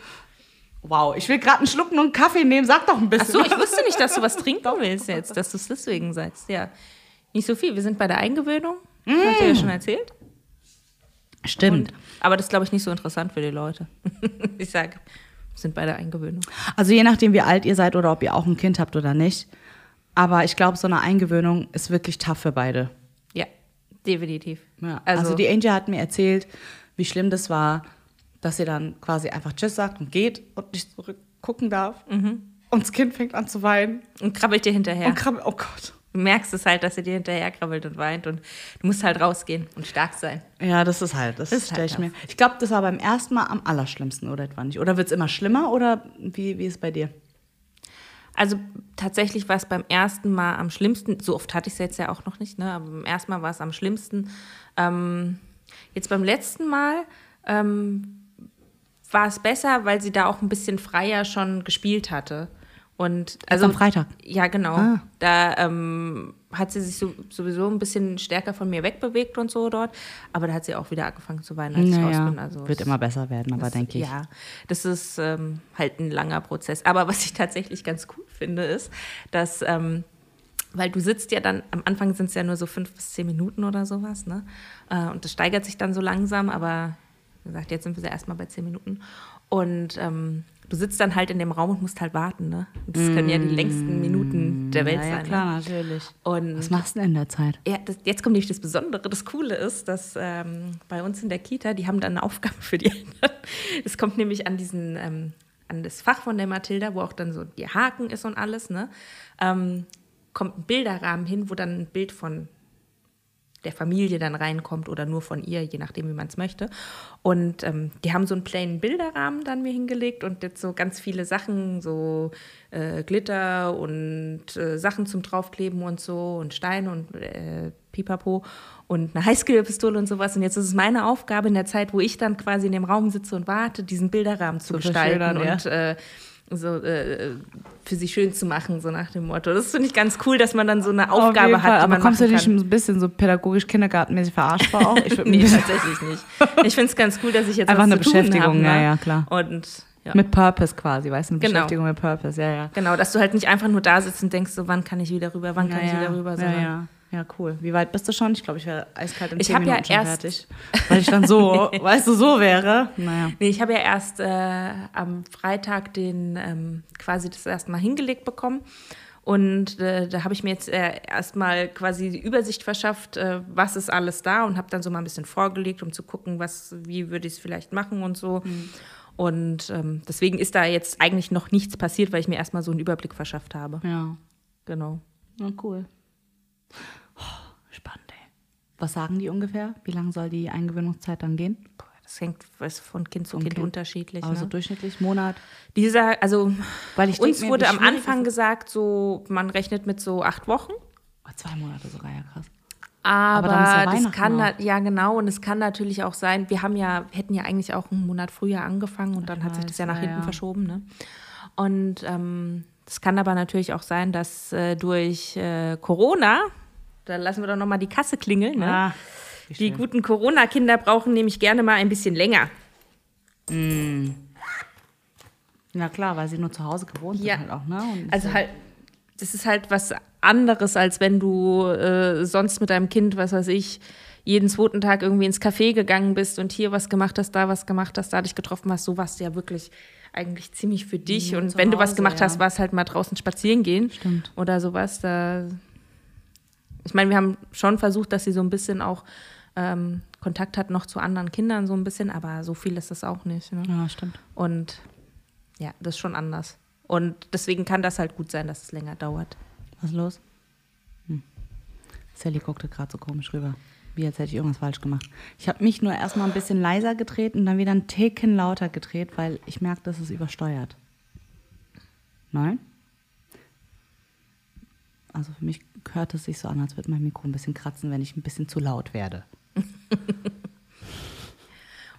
Wow, ich will gerade einen Schluck und einen Kaffee nehmen. Sag doch ein bisschen. Ach so, ich wusste nicht, dass du was trinken willst jetzt, dass du es deswegen sagst. Ja, nicht so viel. Wir sind bei der Eingewöhnung. Mm. Hast du ja schon erzählt. Stimmt. Und, aber das ist, glaube ich, nicht so interessant für die Leute. ich sage, sind bei der Eingewöhnung. Also je nachdem, wie alt ihr seid oder ob ihr auch ein Kind habt oder nicht. Aber ich glaube, so eine Eingewöhnung ist wirklich tough für beide. Ja, definitiv. Ja. Also, die Angel hat mir erzählt, wie schlimm das war, dass sie dann quasi einfach Tschüss sagt und geht und nicht zurückgucken darf. Und das Kind fängt an zu weinen. und krabbelt dir hinterher. Und krabbelt, oh Gott. Du merkst es halt, dass er dir hinterher krabbelt und weint und du musst halt rausgehen und stark sein. Ja, das ist halt, das, Das ist stell halt ich mir. Ich glaube, das war beim ersten Mal am allerschlimmsten, oder etwa nicht? Oder wird es immer schlimmer oder wie, wie ist es bei dir? Also tatsächlich war es beim ersten Mal am schlimmsten, so oft hatte ich es jetzt ja auch noch nicht, ne? aber beim ersten Mal war es am schlimmsten. Ähm, jetzt beim letzten Mal ähm, war es besser, weil sie da auch ein bisschen freier schon gespielt hatte. Und also am Freitag? Ja, genau. Ah. Da ähm, hat sie sich so, sowieso ein bisschen stärker von mir wegbewegt und so dort. Aber da hat sie auch wieder angefangen zu weinen, als ich raus Naja, bin. Also wird immer besser werden, aber das- denke ich. Ja, das ist ähm, halt ein langer Prozess. Aber was ich tatsächlich ganz cool finde, ist, dass, ähm, weil du sitzt ja dann, am Anfang sind es ja nur so fünf bis zehn Minuten oder sowas, ne? Äh, und das steigert sich dann so langsam, aber wie gesagt, jetzt sind wir ja erstmal bei zehn Minuten. Und ähm, du sitzt dann halt in dem Raum und musst halt warten, ne? Das können ja die längsten Minuten der Welt Mm, ja, ja, sein. klar, Ne? natürlich. Und Was machst du denn in der Zeit? ja, das, jetzt kommt nämlich das Besondere. Das Coole ist, dass ähm, bei uns in der Kita, die haben dann eine Aufgabe für die Eltern. Es kommt nämlich an diesen, ähm, an das Fach von der Mathilda, wo auch dann so die Haken ist und alles, ne? Ähm, kommt ein Bilderrahmen hin, wo dann ein Bild von der Familie dann reinkommt oder nur von ihr, je nachdem, wie man es möchte. Und ähm, die haben so einen plainen Bilderrahmen dann mir hingelegt und jetzt so ganz viele Sachen, so äh, Glitter und äh, Sachen zum draufkleben und so und Steine und äh, Pipapo und eine Highschool-Pistole und sowas. Und jetzt ist es meine Aufgabe in der Zeit, wo ich dann quasi in dem Raum sitze und warte, diesen Bilderrahmen zu, Zu gestalten ja. und äh, so äh, für sie schön zu machen, so nach dem Motto. Das finde ich ganz cool, dass man dann so eine Auf Aufgabe Fall. hat, die Aber man kommst du nicht kann. ein bisschen so pädagogisch kindergartenmäßig verarscht auch? Ich nee, tatsächlich nicht. Ich finde es ganz cool, dass ich jetzt Einfach eine Beschäftigung, habe, ja, ne? ja, klar. Und ja. Mit Purpose quasi, weißt du? Eine Genau. Beschäftigung mit Purpose, ja, ja. Genau, dass du halt nicht einfach nur da sitzt und denkst, so wann kann ich wieder rüber, wann kann ja, ich ja. wieder rüber, sondern ja. cool. Wie weit bist du schon? Ich glaube, ich wäre eiskalt in Ich 10 hab ja Minuten schon erst- fertig. Weil ich dann so, weißt du, so wäre. Naja. Nee, ich habe ja erst äh, am Freitag den ähm, quasi das erste Mal hingelegt bekommen. Und äh, da habe ich mir jetzt äh, erstmal quasi die Übersicht verschafft, äh, was ist alles da und habe dann so mal ein bisschen vorgelegt, um zu gucken, was, wie würde ich es vielleicht machen und so. Und ähm, deswegen ist da jetzt eigentlich noch nichts passiert, weil ich mir erstmal so einen Überblick verschafft habe. Ja. Genau. Na, cool. Spannend, ey. Was sagen die ungefähr? Wie lange soll die Eingewöhnungszeit dann gehen? Das hängt weiß, von Kind zu Kind, Kind. unterschiedlich. Also ne? durchschnittlich Monat? Dieser, also Weil ich uns mir, wurde am Anfang ist gesagt, so man rechnet mit so acht Wochen. Oh, zwei Monate sogar, ja krass. Aber, dann ist ja das kann auch. ja genau und es kann natürlich auch sein, wir haben ja hätten ja eigentlich auch einen Monat früher angefangen und dann hat sich das ja weiß, nach hinten ja. verschoben, ne? Und ähm, es kann aber natürlich auch sein, dass äh, durch äh, Corona, da lassen wir doch noch mal die Kasse klingeln, ne? Ah, die guten Corona-Kinder brauchen nämlich gerne mal ein bisschen länger. Na klar, weil sie nur zu Hause gewohnt Ja. sind halt auch, ne? Und Also halt, das ist halt was anderes, als wenn du äh, sonst mit deinem Kind, was weiß ich, jeden zweiten Tag irgendwie ins Café gegangen bist und hier was gemacht hast, da was gemacht hast, da dich getroffen hast. So warst du ja wirklich eigentlich ziemlich für dich. Nur und wenn du was Hause, gemacht ja. hast, war es halt mal draußen spazieren gehen Stimmt. oder sowas. Da ich meine, wir haben schon versucht, dass sie so ein bisschen auch ähm, Kontakt hat noch zu anderen Kindern, so ein bisschen, aber so viel ist das auch nicht. Ne? ja, stimmt. Und ja, das ist schon anders. Und deswegen kann das halt gut sein, dass es länger dauert. Was ist los? Hm. Sally guckte gerade so komisch rüber. Wie als hätte ich irgendwas falsch gemacht. Ich habe mich nur erstmal ein bisschen leiser gedreht und dann wieder einen Ticken lauter gedreht, weil ich merke, dass es übersteuert. Nein? Also für mich hört es sich so an, als würde mein Mikro ein bisschen kratzen, wenn ich ein bisschen zu laut werde.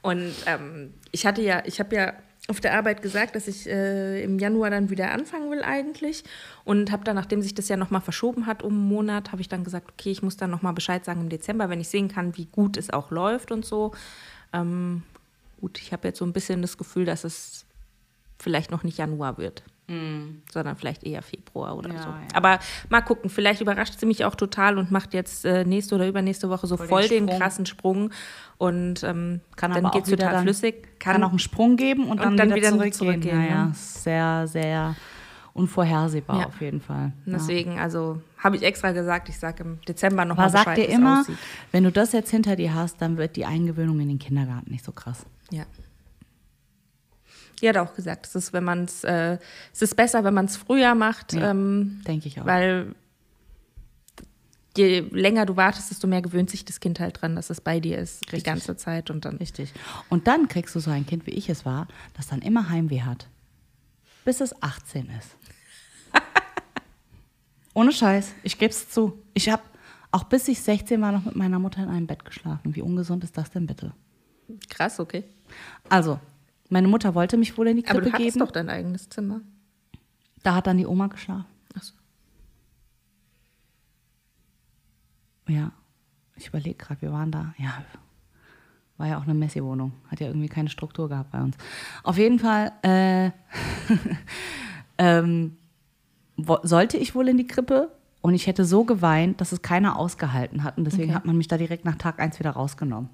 Und ähm, ich hatte ja, ich habe ja auf der Arbeit gesagt, dass ich äh, im Januar dann wieder anfangen will eigentlich. Und habe dann, nachdem sich das ja nochmal verschoben hat um einen Monat, habe ich dann gesagt, okay, ich muss dann nochmal Bescheid sagen im Dezember, wenn ich sehen kann, wie gut es auch läuft und so. Ähm, gut, ich habe jetzt so ein bisschen das Gefühl, dass es vielleicht noch nicht Januar wird. Sondern vielleicht eher Februar oder Ja, so. ja. Aber mal gucken, vielleicht überrascht sie mich auch total und macht jetzt äh, nächste oder übernächste Woche so Voll voll, den den, krassen Sprung und ähm, Kann dann geht es total dann- flüssig. Kann, auch einen Sprung geben und, und dann, dann wieder, wieder zurückgehen. zurückgehen, Naja, ne? sehr, sehr unvorhersehbar Ja. auf jeden Fall. Deswegen, also habe ich extra gesagt, ich sage im Dezember nochmal Aber sag Bescheid, dir immer, aussieht. wenn du das jetzt hinter dir hast, dann wird die Eingewöhnung in den Kindergarten nicht so krass. Ja. Die hat auch gesagt, es ist, wenn man es, äh, es ist besser, wenn man es früher macht, Ja, ähm, Denke ich auch. weil je länger du wartest, desto mehr gewöhnt sich das Kind halt dran, dass es bei dir ist die Richtig. ganze Zeit und dann Richtig. Und dann kriegst du so ein Kind, wie ich es war, das dann immer Heimweh hat. Bis es 18 ist. Ohne Scheiß. Ich gebe es zu. Ich habe auch bis ich 16 war noch mit meiner Mutter in einem Bett geschlafen. Wie ungesund ist das denn bitte? krass, okay. Also, meine Mutter wollte mich wohl in die Aber Krippe du hattest geben. doch dein eigenes Zimmer. Da hat dann die Oma geschlafen. Ach so. Ja, ich überlege gerade, wir waren da. Ja, war ja auch eine Messi-Wohnung. Hat ja irgendwie keine Struktur gehabt bei uns. Auf jeden Fall äh, ähm, wo, sollte ich wohl in die Krippe und ich hätte so geweint, dass es keiner ausgehalten hat. Und deswegen Okay. hat man mich da direkt nach Tag 1 wieder rausgenommen.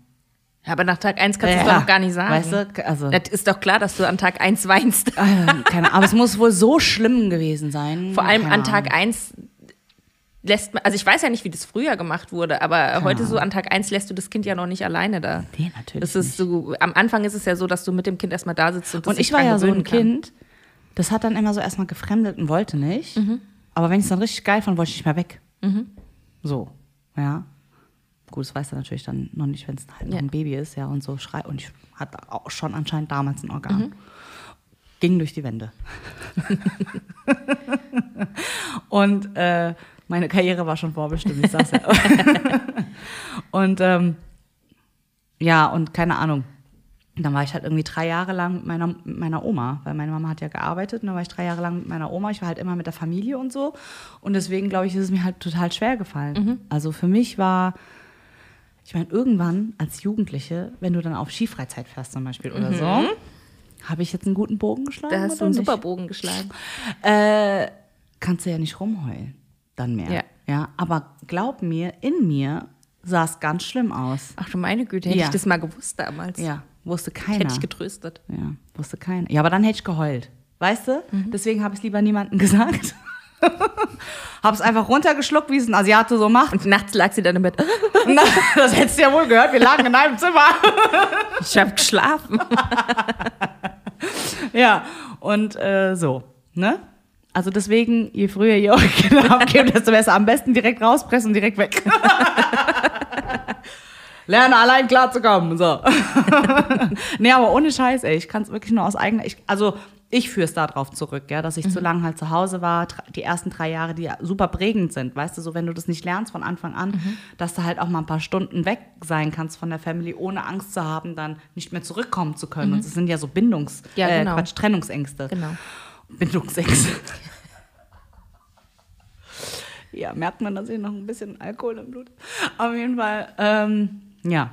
Ja, aber nach Tag 1 kannst du es Ja, doch noch gar nicht sagen. Weißt du, also, Das ist doch klar, dass du an Tag 1 weinst. äh, keine, aber es muss wohl so schlimm gewesen sein. Vor allem Keine an Tag Ahnung. 1 lässt man, also ich weiß ja nicht, wie das früher gemacht wurde, aber heute so an Tag 1 lässt du das Kind ja noch nicht alleine da. Nee, natürlich Das ist so, am Anfang ist es ja so, dass du mit dem Kind erstmal da sitzt und das Und ich war ja so ein kann. Kind, das hat dann immer so erstmal gefremdet und wollte nicht. Aber wenn ich es dann richtig geil fand, wollte ich nicht mehr weg. So, ja. Gut, das weiß er natürlich dann noch nicht, wenn es halt Ja. ein Baby ist, ja, und so schreit. Und ich hatte auch schon anscheinend damals ein Organ. Ging durch die Wände. und äh, meine Karriere war schon vorbestimmt, ich sag's ja. und ähm, ja, und keine Ahnung. Dann war ich halt irgendwie drei Jahre lang mit meiner, mit meiner Oma, weil meine Mama hat ja gearbeitet und dann war ich drei Jahre lang mit meiner Oma. Ich war halt immer mit der Familie und so. Und deswegen, glaube ich, ist es mir halt total schwer gefallen. Also für mich war, ich meine, irgendwann als Jugendliche, wenn du dann auf Skifreizeit fährst zum Beispiel oder so, habe ich jetzt einen guten Bogen geschlagen? Da hast du einen nicht? super Bogen geschlagen. Äh, kannst du ja nicht rumheulen. Dann mehr. Ja. ja. Aber glaub mir, in mir sah es ganz schlimm aus. Ach du meine Güte, hätte Ja. ich das mal gewusst damals. Ja, wusste keiner. Hätte ich getröstet. Ja, wusste keiner. Ja, aber dann hätte ich geheult. Weißt du? Mhm. Deswegen habe ich es lieber niemandem gesagt. habe es einfach runtergeschluckt, wie es ein Asiate so macht. Und nachts lag sie dann im Bett. Na, das hättest du ja wohl gehört. Wir lagen in einem Zimmer. Ich habe geschlafen. ja, und äh, so. Ne? Also deswegen, je früher ihr eure Kinder abgebt, desto besser. Am besten direkt rauspressen und direkt weg. Lerne allein klarzukommen. So. nee, aber ohne Scheiß, ey. Ich kann es wirklich nur aus eigener. Ich, also ich führe es darauf zurück, ja, dass ich zu lange halt zu Hause war, die ersten drei Jahre, die super prägend sind, weißt du, so wenn du das nicht lernst von Anfang an, dass du halt auch mal ein paar Stunden weg sein kannst von der Family, ohne Angst zu haben, dann nicht mehr zurückkommen zu können. Und das sind ja so Bindungs, Ja, äh, genau. Quatsch, Trennungsängste. Genau. Bindungsängste. ja, merkt man, dass ich noch ein bisschen Alkohol im Blut. Auf jeden Fall, ähm, ja.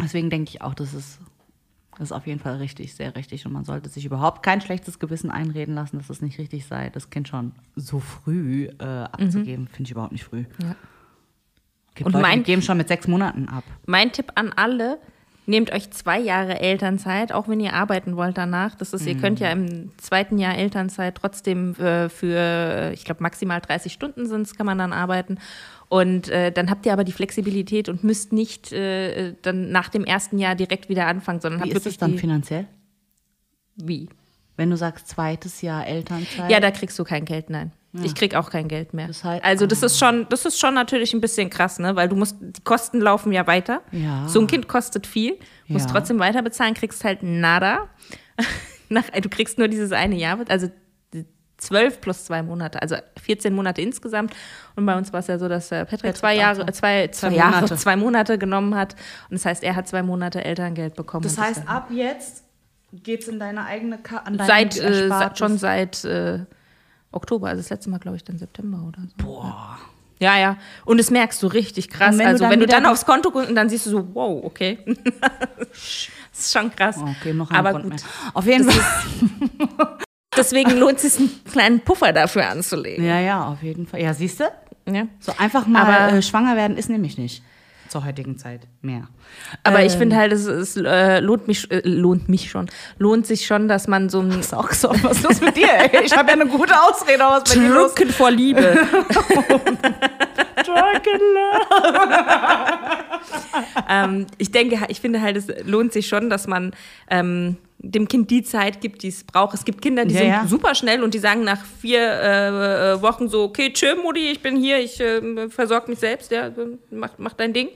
Deswegen denke ich auch, das ist, das ist auf jeden Fall richtig, sehr richtig. Und man sollte sich überhaupt kein schlechtes Gewissen einreden lassen, dass es nicht richtig sei, das Kind schon so früh äh, abzugeben. Finde ich überhaupt nicht früh. Ja. Gibt Und Leute, mein- geben schon mit sechs Monaten ab. Mein Tipp an alle, nehmt euch zwei Jahre Elternzeit, auch wenn ihr arbeiten wollt danach. Das ist, ihr könnt ja im zweiten Jahr Elternzeit trotzdem äh, für, ich glaube, maximal 30 Stunden sind es, kann man dann arbeiten. Und äh, dann habt ihr aber die Flexibilität und müsst nicht äh, dann nach dem ersten Jahr direkt wieder anfangen, sondern Wie habt ist es dann finanziell? Wie? Wenn du sagst zweites Jahr Elternzeit? Ja, da kriegst du kein Geld, nein. Ich krieg auch kein Geld mehr. Das heißt- also das ist schon, das ist schon natürlich ein bisschen krass, ne? Weil du musst, die Kosten laufen ja weiter. Ja. So ein Kind kostet viel, musst Ja. trotzdem weiter bezahlen, kriegst halt nada. Nach, du kriegst nur dieses eine Jahr, also zwölf plus zwei Monate, also 14 Monate insgesamt. Und bei uns war es ja so, dass Patrick, zwei Jahre, zwei, zwei, Zwei Jahre, Monate. zwei Monate genommen hat. Und das heißt, er hat zwei Monate Elterngeld bekommen. Das heißt, ab jetzt geht's in deine eigene Ka an deine seit, äh, schon seit äh, Oktober, also das letzte Mal, glaube ich, dann September oder so. Boah. Ja, ja. Und das merkst du richtig krass. Und wenn du also dann wenn du wieder- dann aufs Konto guckst und dann siehst du so, wow, okay. das ist schon krass. Okay, noch ein Aber Grund gut. mehr. Auf jeden Fall. Deswegen lohnt es sich, einen kleinen Puffer dafür anzulegen. Ja, ja, auf jeden Fall. Ja, siehst du? Ja. So einfach mal Aber- äh, schwanger werden ist nämlich nicht zur heutigen Zeit mehr. Aber ich Ähm, finde halt, es, es äh, lohnt, mich, äh, lohnt mich schon. Lohnt sich schon, dass man so ein Ist auch so, was ist los mit dir? Ey? Ich habe ja eine gute Ausrede, was bei dir los? Drücken vor Liebe. Drunken Love. ähm, ich denke, ich finde halt, es lohnt sich schon, dass man ähm, dem Kind die Zeit gibt, die es braucht. Es gibt Kinder, die Ja, sind ja. super schnell und die sagen nach vier äh, äh, Wochen so, okay, chill, Mutti, ich bin hier, ich äh, versorge mich selbst, ja, mach, mach dein Ding.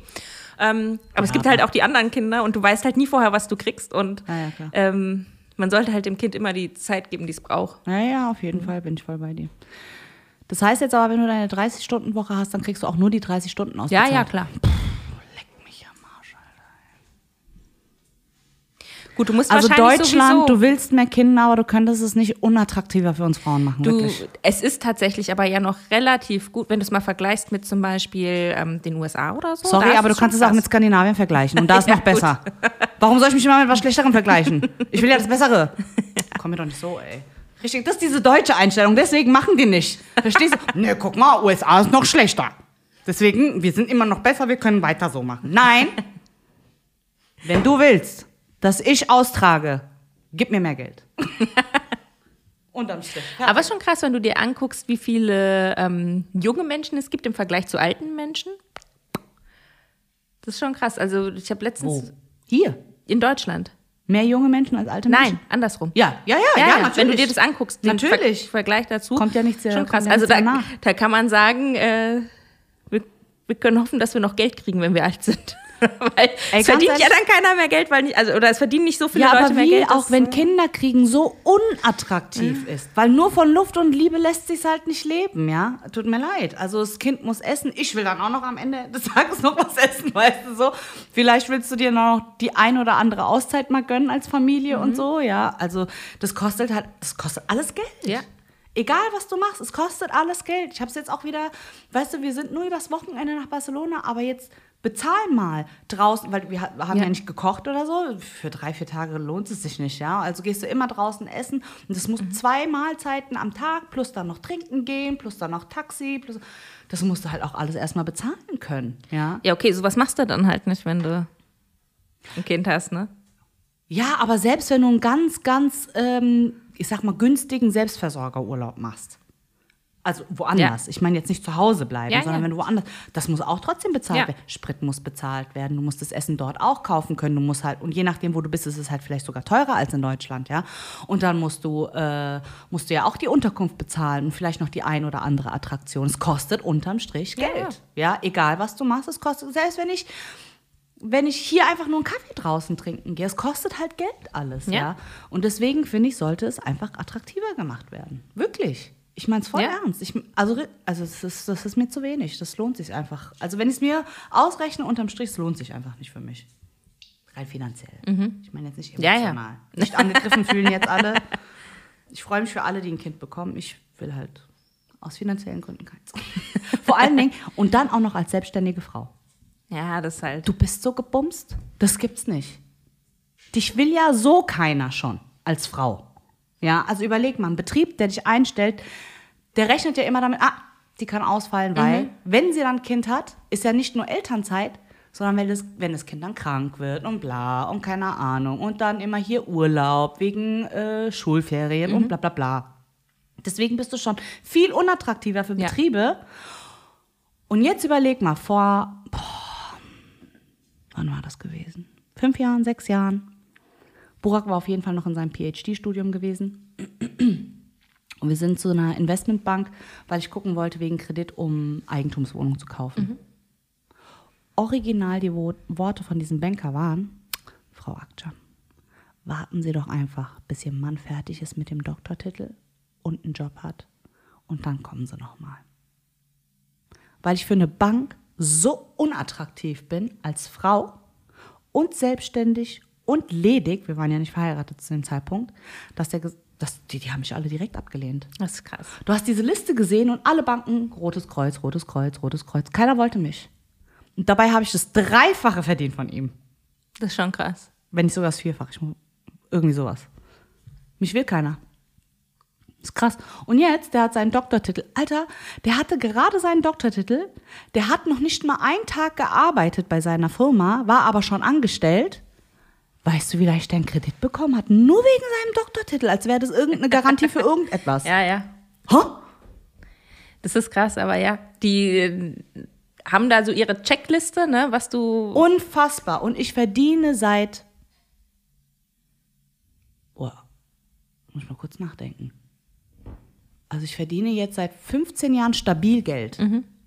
Ähm, aber es gibt halt auch die anderen Kinder und du weißt halt nie vorher, was du kriegst und Ja, ja, ähm, man sollte halt dem Kind immer die Zeit geben, die es braucht. Ja, ja, auf jeden Fall bin ich voll bei dir. Das heißt jetzt aber, wenn du deine 30-Stunden-Woche hast, dann kriegst du auch nur die 30 Stunden aus. Ja, ja, klar. Leck mich am Arsch, Alter. Gut, du musst Also wahrscheinlich Deutschland, sowieso, du willst mehr Kinder, aber du könntest es nicht unattraktiver für uns Frauen machen, Du, wirklich. es ist tatsächlich aber ja noch relativ gut, wenn du es mal vergleichst mit zum Beispiel ähm, den USA oder so. Sorry, aber du kannst es auch mit Skandinavien vergleichen und da ist Ja, noch besser. Warum soll ich mich immer mit was Schlechterem vergleichen? Ich will ja das Bessere. Komm mir doch nicht so, ey. Richtig, das ist diese deutsche Einstellung, deswegen machen die nicht. Verstehst du? Ne, guck mal, USA ist noch schlechter. Deswegen, wir sind immer noch besser, wir können weiter so machen. Nein, wenn du willst, dass ich austrage, gib mir mehr Geld. Unterm Strich. Aber es ist schon krass, wenn du dir anguckst, wie viele ähm, junge Menschen es gibt im Vergleich zu alten Menschen. Das ist schon krass. Also ich habe letztens Wo? Hier. in Deutschland. Mehr junge Menschen als alte Menschen? Nein, andersrum. Ja, ja, ja, ja, natürlich. Wenn du dir das anguckst, Natürlich. Ver Vergleich dazu. Kommt ja nichts, äh, Schon krass. ja also da, da kann man sagen, äh, will- wir können hoffen, dass wir noch Geld kriegen, wenn wir alt sind. weil Ey, es verdient ja dann keiner mehr Geld, weil nicht, also oder es verdienen nicht so viele Ja, Leute aber mehr wie Geld. auch wenn Kinder kriegen so unattraktiv ist, weil nur von Luft und Liebe lässt sich halt nicht leben, ja. Tut mir leid. Also das Kind muss essen. Ich will dann auch noch am Ende des Tages noch was essen, weißt du so. Vielleicht willst du dir noch die ein oder andere Auszeit mal gönnen als Familie und so, ja. Also das kostet halt, das kostet alles Geld. Ja. Egal, was du machst, es kostet alles Geld. Ich habe es jetzt auch wieder, weißt du, wir sind nur übers Wochenende nach Barcelona, aber jetzt bezahl mal draußen, weil wir ha- haben ja. Ja. nicht gekocht oder so. Für drei, vier Tage lohnt es sich nicht, ja. Also gehst du immer draußen essen und das muss zwei Mahlzeiten am Tag plus dann noch trinken gehen, plus dann noch Taxi, plus das musst du halt auch alles erstmal bezahlen können, ja. Ja, okay, sowas machst du dann halt nicht, wenn du ein Kind hast, ne? Ja, aber selbst wenn du einen ganz, ganz, ähm, ich sag mal, günstigen Selbstversorgerurlaub machst. Also woanders. Ich meine jetzt nicht zu Hause bleiben, Ja, sondern ja. wenn du woanders. Das muss auch trotzdem bezahlt Ja. werden. Sprit muss bezahlt werden. Du musst das Essen dort auch kaufen können. Du musst halt, und je nachdem, wo du bist, ist es halt vielleicht sogar teurer als in Deutschland, ja. Und dann musst du, äh, musst du ja auch die Unterkunft bezahlen und vielleicht noch die ein oder andere Attraktion. Es kostet unterm Strich Ja, Geld. Ja, egal was du machst, es kostet, selbst wenn ich wenn ich hier einfach nur einen Kaffee draußen trinken gehe, es kostet halt Geld alles, ja. Ja. Und deswegen finde ich, sollte es einfach attraktiver gemacht werden. Wirklich. Ich meine es voll Ja. ernst. Ich, also also es ist, das ist mir zu wenig. Das lohnt sich einfach. Also wenn ich es mir ausrechne unterm Strich, es lohnt sich einfach nicht für mich. Rein finanziell. Ich meine jetzt nicht Ja, ja. emotional. Nicht angegriffen fühlen jetzt alle. Ich freue mich für alle, die ein Kind bekommen. Ich will halt aus finanziellen Gründen keins. Vor allen Dingen und dann auch noch als selbstständige Frau. Ja, das halt. Du bist so gebumst? Das gibt's nicht. Dich will ja so keiner schon als Frau. Ja, also überleg mal, ein Betrieb, der dich einstellt, der rechnet ja immer damit, ah, die kann ausfallen, weil, wenn sie dann ein Kind hat, ist ja nicht nur Elternzeit, sondern wenn das, wenn das Kind dann krank wird und bla und keine Ahnung und dann immer hier Urlaub wegen äh, Schulferien und bla bla bla. Deswegen bist du schon viel unattraktiver für Ja. Betriebe. Und jetzt überleg mal, vor wann war das gewesen? Fünf Jahren, sechs Jahren. Burak war auf jeden Fall noch in seinem PhD-Studium gewesen. Und wir sind zu einer Investmentbank, weil ich gucken wollte wegen Kredit, um Eigentumswohnung zu kaufen. Original die Wo Worte von diesem Banker waren, Frau Akça, warten Sie doch einfach, bis Ihr Mann fertig ist mit dem Doktortitel und einen Job hat. Und dann kommen Sie noch mal weil ich für eine Bank so unattraktiv bin als Frau und selbstständig und ledig, wir waren ja nicht verheiratet zu dem Zeitpunkt, dass der, dass, die, die haben mich alle direkt abgelehnt. Das ist krass. Du hast diese Liste gesehen und alle Banken, rotes Kreuz, rotes Kreuz, rotes Kreuz. Keiner wollte mich. Und dabei habe ich das Dreifache verdient von ihm. Das ist schon krass. Wenn nicht sogar das Vierfache. Irgendwie sowas. Mich will keiner. ist krass. Und jetzt, der hat seinen Doktortitel. Alter, der hatte gerade seinen Doktortitel. Der hat noch nicht mal einen Tag gearbeitet bei seiner Firma, war aber schon angestellt. Weißt du, wie leicht der einen Kredit bekommen hat? Nur wegen seinem Doktortitel, als wäre das irgendeine Garantie für irgendetwas. Ja, ja. Hä? Das ist krass, aber ja. Die äh, haben da so ihre Checkliste, ne, was du. Unfassbar. Und ich verdiene seit. Boah, muss ich mal kurz nachdenken. Also ich verdiene jetzt seit 15 Jahren stabil Geld.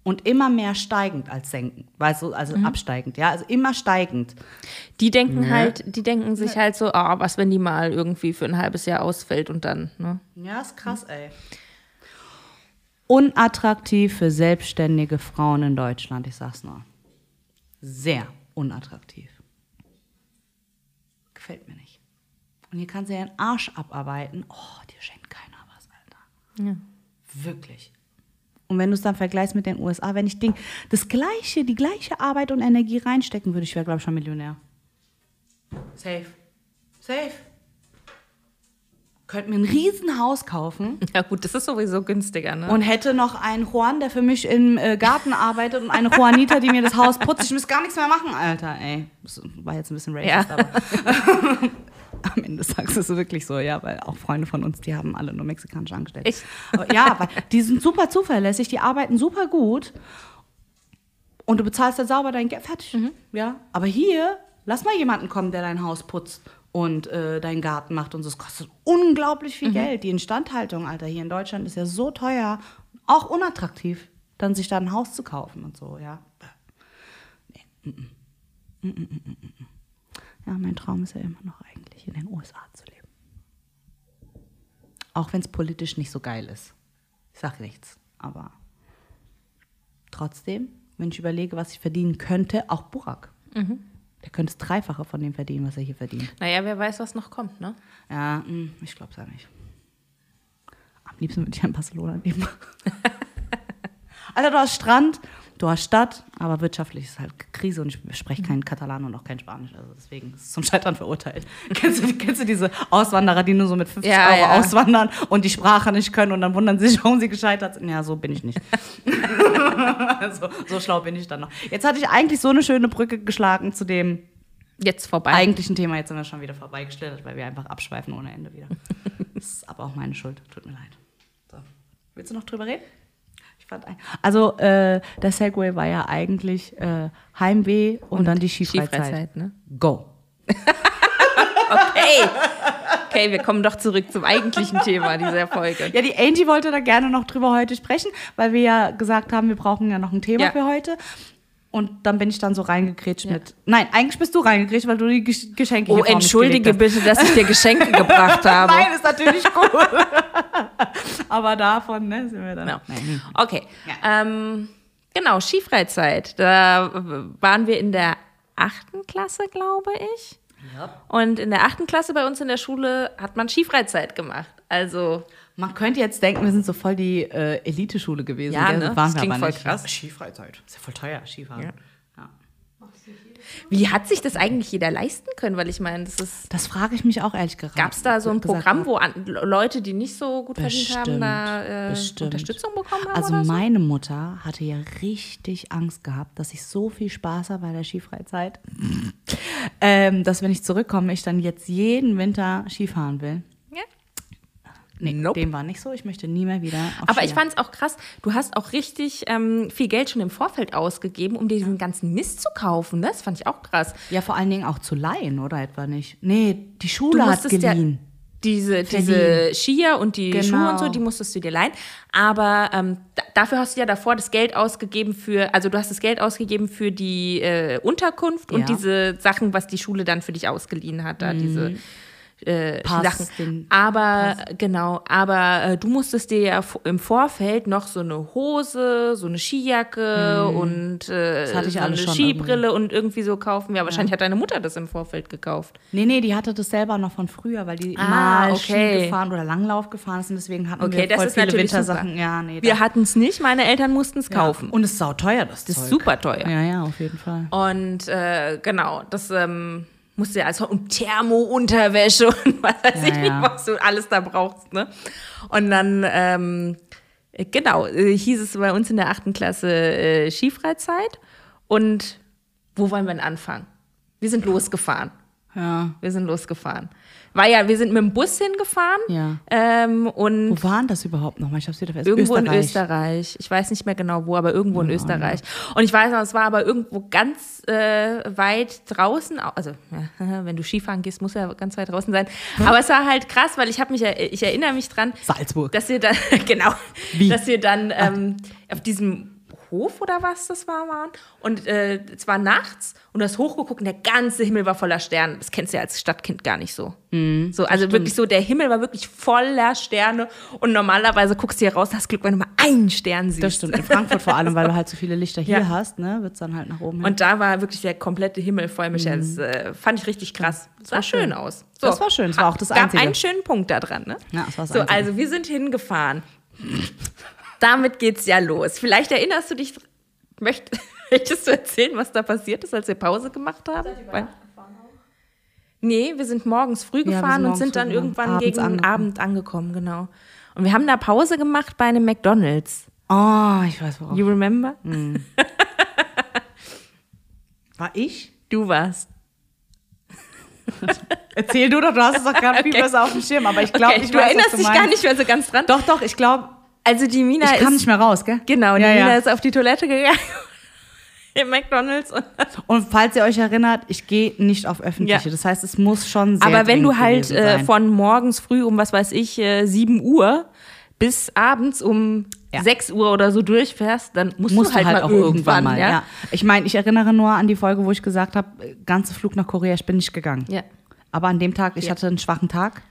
Und immer mehr steigend als senkend. Weißt du, also absteigend, ja. Also immer steigend. Die denken halt, die denken sich halt so, ah, was, wenn die mal irgendwie für ein halbes Jahr ausfällt und dann, ne? Ja, ist krass, ey. Unattraktiv für selbstständige Frauen in Deutschland, ich sag's nur. Sehr unattraktiv. Gefällt mir nicht. Und hier kannst du ja den Arsch abarbeiten. Oh, dir schenkt keiner was, Alter. Ja. Wirklich. Und wenn du es dann vergleichst mit den USA, wenn ich Ding, das gleiche, die gleiche Arbeit und Energie reinstecken würde, ich wäre, glaube ich, schon Millionär. Safe. Safe. Könnt mir ein Riesenhaus kaufen Ja, gut, das ist sowieso günstiger, ne? und hätte noch einen Juan, der für mich im äh, Garten arbeitet und eine Juanita, die mir das Haus putzt. Ich muss gar nichts mehr machen, Alter, ey. Das war jetzt ein bisschen racist, Ja. aber am Ende sagst du es wirklich so, ja, weil auch Freunde von uns, die haben alle nur mexikanische Angestellte. Echt? Aber ja, weil die sind super zuverlässig, die arbeiten super gut und du bezahlst dann sauber dein Geld, fertig. Mhm. Ja, aber hier, lass mal jemanden kommen, der dein Haus putzt und äh, deinen Garten macht und so. Es kostet unglaublich Mhm. viel Geld. Die Instandhaltung, Alter, hier in Deutschland ist ja so teuer, auch unattraktiv, dann sich da ein Haus zu kaufen und so, ja. Ja, mein Traum ist ja immer noch eigentlich in den USA zu leben. Auch wenn es politisch nicht so geil ist. Ich sag nichts, aber trotzdem, wenn ich überlege, was ich verdienen könnte, auch Burak. Der könnte das Dreifache von dem verdienen, was er hier verdient. Naja, wer weiß, was noch kommt, ne? Ja, mh, ich glaube es ja nicht. Am liebsten würde ich in Barcelona leben. Alter, du hast Strand, du hast Stadt, aber wirtschaftlich ist halt Krise und ich spreche kein Katalan und auch kein Spanisch. Also deswegen ist es zum Scheitern verurteilt. kennst, du, kennst du diese Auswanderer, die nur so mit 50 Ja, Euro ja. auswandern und die Sprache nicht können und dann wundern sie sich, warum sie gescheitert sind? Ja, so bin ich nicht. so, so schlau bin ich dann noch. Jetzt hatte ich eigentlich so eine schöne Brücke geschlagen zu dem Jetzt vorbei. eigentlichen Thema. Jetzt sind wir schon wieder vorbeigestellt, weil wir einfach abschweifen ohne Ende wieder. Das ist aber auch meine Schuld. Tut mir leid. So. Willst du noch drüber reden? Ich fand ein also äh, der Segway war ja eigentlich äh, Heimweh und, dann die Skifreizeit. Skifreizeit, ne? Go. Okay. Okay, wir kommen doch zurück zum eigentlichen Thema dieser Folge. Ja, die Angie wollte da gerne noch drüber heute sprechen, weil wir ja gesagt haben, wir brauchen ja noch ein Thema Ja. für heute. Und dann bin ich dann so reingekrätscht mit. Nein, eigentlich bist du reingekrätscht, weil du die Gesch- Geschenke Oh, hier vor mich entschuldige bitte, dass ich dir Geschenke gebracht habe. Nein, ist natürlich gut. Aber davon ne, sind wir dann. Ja. Nein. Okay. Ähm, genau, Skifreizeit. Da waren wir in der achten Klasse, glaube ich. Und in der achten Klasse bei uns in der Schule hat man Skifreizeit gemacht. Also, Man könnte jetzt denken, wir sind so voll die äh, Elite-Schule gewesen. Ja, gell? ne? Waren Das wir klingt aber voll nicht. krass. Skifreizeit. Ist ja voll teuer, Skifahren. Ja. Ja. wie hat sich das eigentlich jeder leisten können? Weil ich meine, das ist. Das frage ich mich auch ehrlich gesagt. Gab es da so ein Programm, wo an, Leute, die nicht so gut verdient haben, da äh, bestimmt. Unterstützung bekommen haben? Also oder so? meine Mutter hatte ja richtig Angst gehabt, dass ich so viel Spaß habe bei der Skifreizeit, ähm, dass wenn ich zurückkomme, ich dann jetzt jeden Winter Skifahren will. Ja. Nee, Nope. dem war nicht so. Ich möchte nie mehr wieder auf Aber ich Skier. fand es auch krass, du hast auch richtig ähm, viel Geld schon im Vorfeld ausgegeben, um dir diesen ganzen Mist zu kaufen. Das fand ich auch krass. Ja, vor allen Dingen auch zu leihen, oder etwa nicht? Nee, die Du Schule hat ja geliehen. diese, diese Skier und die Genau. Schuhe und so, die musstest du dir leihen. Aber ähm, da, dafür hast du ja davor das Geld ausgegeben für, also du hast das Geld ausgegeben für die äh, Unterkunft Ja. Mhm. und diese Sachen, was die Schule dann für dich ausgeliehen hat, da diese äh, Pass, Sachen. den Aber genau, aber äh, du musstest dir ja im Vorfeld noch so eine Hose, so eine Skijacke und äh, Mhm. hatte ich so eine Skibrille und irgendwie so kaufen. Ja, wahrscheinlich hat deine Mutter das im Vorfeld gekauft. Nee, nee, die hatte das selber noch von früher, weil die Ah, mal okay. Ski gefahren oder Langlauf gefahren ist und deswegen hatten Okay, wir das voll ist viele Wintersachen. super. Ja, nee, Wir hatten es nicht, meine Eltern mussten es kaufen. Und es ist sauteuer, das Das Zeug. ist super teuer. Ja, ja, auf jeden Fall. Und äh, genau, das ähm, musste ja also und Thermo-Unterwäsche und was weiß Ja, ich nicht, ja. was du alles da brauchst. Ne? Und dann, ähm, äh, genau, äh, hieß es bei uns in der achten Klasse äh, Skifreizeit. Und wo wollen wir denn anfangen? Wir sind losgefahren. Ja. Wir sind losgefahren. War ja, wir sind mit dem Bus hingefahren. Ja. Ähm, und Wo waren das überhaupt nochmal? Ich hab's wieder vergessen. Irgendwo in Österreich. Österreich. Ich weiß nicht mehr genau wo, aber irgendwo in Österreich. Und ich weiß noch, es war aber irgendwo ganz äh, weit draußen. au- Also, ja, wenn du Skifahren gehst, muss ja ganz weit draußen sein. Aber es war halt krass, weil ich habe mich, er- ich erinnere mich dran, Salzburg. dass wir dann, genau, Wie? dass wir dann ähm, auf diesem Hof oder was das war, waren. Und äh, es war nachts und du hast hochgeguckt und der ganze Himmel war voller Sterne. Das kennst du ja als Stadtkind gar nicht so. Mhm, so also wirklich so, der Himmel war wirklich voller Sterne und normalerweise guckst du hier raus, hast Glück, wenn du mal einen Stern siehst. Das stimmt. In Frankfurt vor allem, weil du halt so viele Lichter hier Ja. hast, ne, wird's dann halt nach oben hin. Und da war wirklich der komplette Himmel voll, Michael. Das äh, fand ich richtig krass. Das sah war schön schön. aus. Das war schön. Das war auch das gab Einzige. einen schönen Punkt da dran, ne? Ja, das war das so, Einzige. also wir sind hingefahren. Damit geht's ja los. Vielleicht erinnerst du dich, möcht, möchtest du erzählen, was da passiert ist, als wir Pause gemacht haben? Weil- Nee, wir sind morgens früh wir gefahren sind und sind morgens dann irgendwann Abends gegen angekommen. Abend angekommen, genau. Und wir haben da Pause gemacht bei einem McDonalds. oh, ich weiß worauf. You remember? War ich? Du warst. Erzähl du doch, du hast es doch gerade viel Okay. besser auf dem Schirm, aber ich glaube, Okay, ich du weiß, erinnerst was du dich gar nicht mehr so ganz dran. Doch, doch, ich glaube, Also die Mina ich kam ist nicht mehr raus, gell? genau, die Ja, Mina ja. ist auf die Toilette gegangen im McDonald's. Und Und falls ihr euch erinnert, ich gehe nicht auf öffentliche. Ja. Das heißt, es muss schon sehr Aber wenn du halt äh, sein. von morgens früh um was weiß ich äh, 7 Uhr bis abends um Ja. 6 Uhr oder so durchfährst, dann musst, Musst du halt, mal auch irgendwann, mal. ja. Ja. Ich meine, ich erinnere nur an die Folge, wo ich gesagt habe, äh, ganze Flug nach Korea, ich bin nicht gegangen. Ja. Aber an dem Tag, ich hatte einen schwachen Tag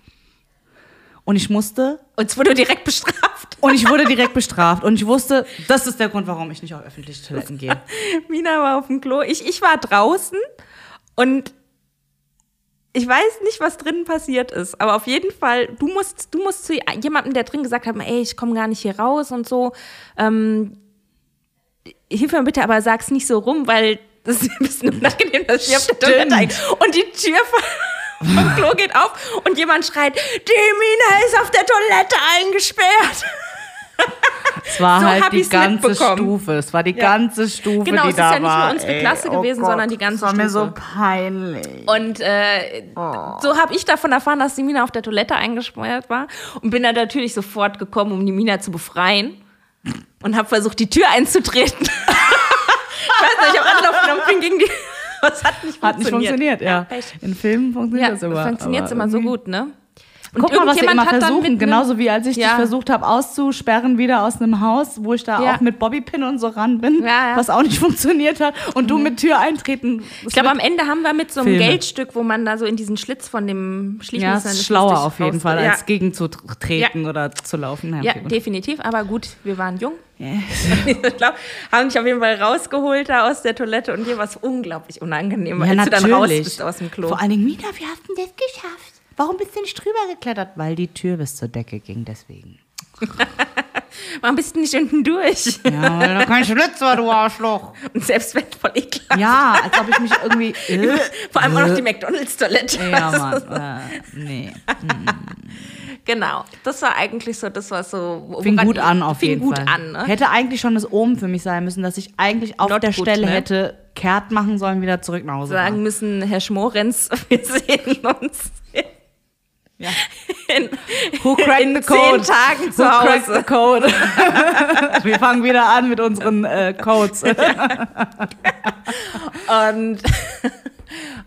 und ich musste Und es wurde direkt bestraft. und ich wurde direkt bestraft und ich wusste, das ist der Grund, warum ich nicht auf öffentliche Toiletten gehe. Mina war auf dem Klo. Ich, ich war draußen und ich weiß nicht, was drinnen passiert ist. Aber auf jeden Fall, du musst, du musst zu jemandem, der drin gesagt hat, ey, ich komme gar nicht hier raus und so. Ähm, hilf mir bitte, aber sag's nicht so rum, weil das ist ein bisschen unangenehm, dass ich auf der. Toilette. Und die Tür vom, Klo geht auf und jemand schreit, die Mina ist auf der Toilette eingesperrt. Es war So halt die ganze. Stufe. Es war die Ja. ganze Stufe, Genau, die es ist da ja nicht nur war. unsere ey. Klasse Oh gewesen, Gott, sondern die ganze Das war mir so Stufe. peinlich. Und äh, so habe ich davon erfahren, dass die Mina auf der Toilette eingesperrt war und bin dann natürlich sofort gekommen, um die Mina zu befreien und habe versucht, die Tür einzutreten. ich weiß nicht, ich habe Anlauf genommen, bin gegen die. Das hat nicht Hat nicht funktioniert, ja. Pech. In Filmen funktioniert Ja, das immer. funktioniert immer so gut, ne? Und Guck mal, was wir immer versuchen. Genauso wie als ich dich Ja. versucht habe auszusperren wieder aus einem Haus, wo ich da Ja. auch mit Bobbypin und so ran bin, Ja, ja. was auch nicht funktioniert hat. Und du mit Tür eintreten. Ich glaube, am Ende haben wir mit so einem Filme. Geldstück, wo man da so in diesen Schlitz von dem ja, Schließmuskel. es ist schlauer auf jeden Fall, ja. als gegenzutreten oder zu laufen. Ja, okay, definitiv. Aber gut, wir waren jung. Ja. ich glaube, haben dich auf jeden Fall rausgeholt da aus der Toilette und dir war es unglaublich unangenehm, Ja, als du dann raus natürlich. bist aus dem Klo. Vor allen Dingen, Mina, du denn das geschafft? Warum bist du nicht drüber geklettert? Weil die Tür bis zur Decke ging, deswegen. Warum bist du nicht unten durch? Ja, weil da kein Schlitz war, du Arschloch. Und selbst wenn voll ekelhaft. Ja, als ob ich mich irgendwie. Äh, Vor allem auch noch die McDonalds-Toilette. ja, Mann. Äh, nee. Genau. Das war eigentlich so, das war so. Fing gut an auf fing jeden gut Fall. an, ne? Hätte eigentlich schon das Omen für mich sein müssen, dass ich eigentlich auf Not der good, Stelle ne? hätte kehrt machen sollen, wieder zurück nach Hause Sagen fahren. müssen, Herr Schmorenz, wir sehen uns Ja. in, Who cracked in the zehn code? Tagen zu Who cracked Hause. the code? Wir fangen wieder an mit unseren äh, Codes. Und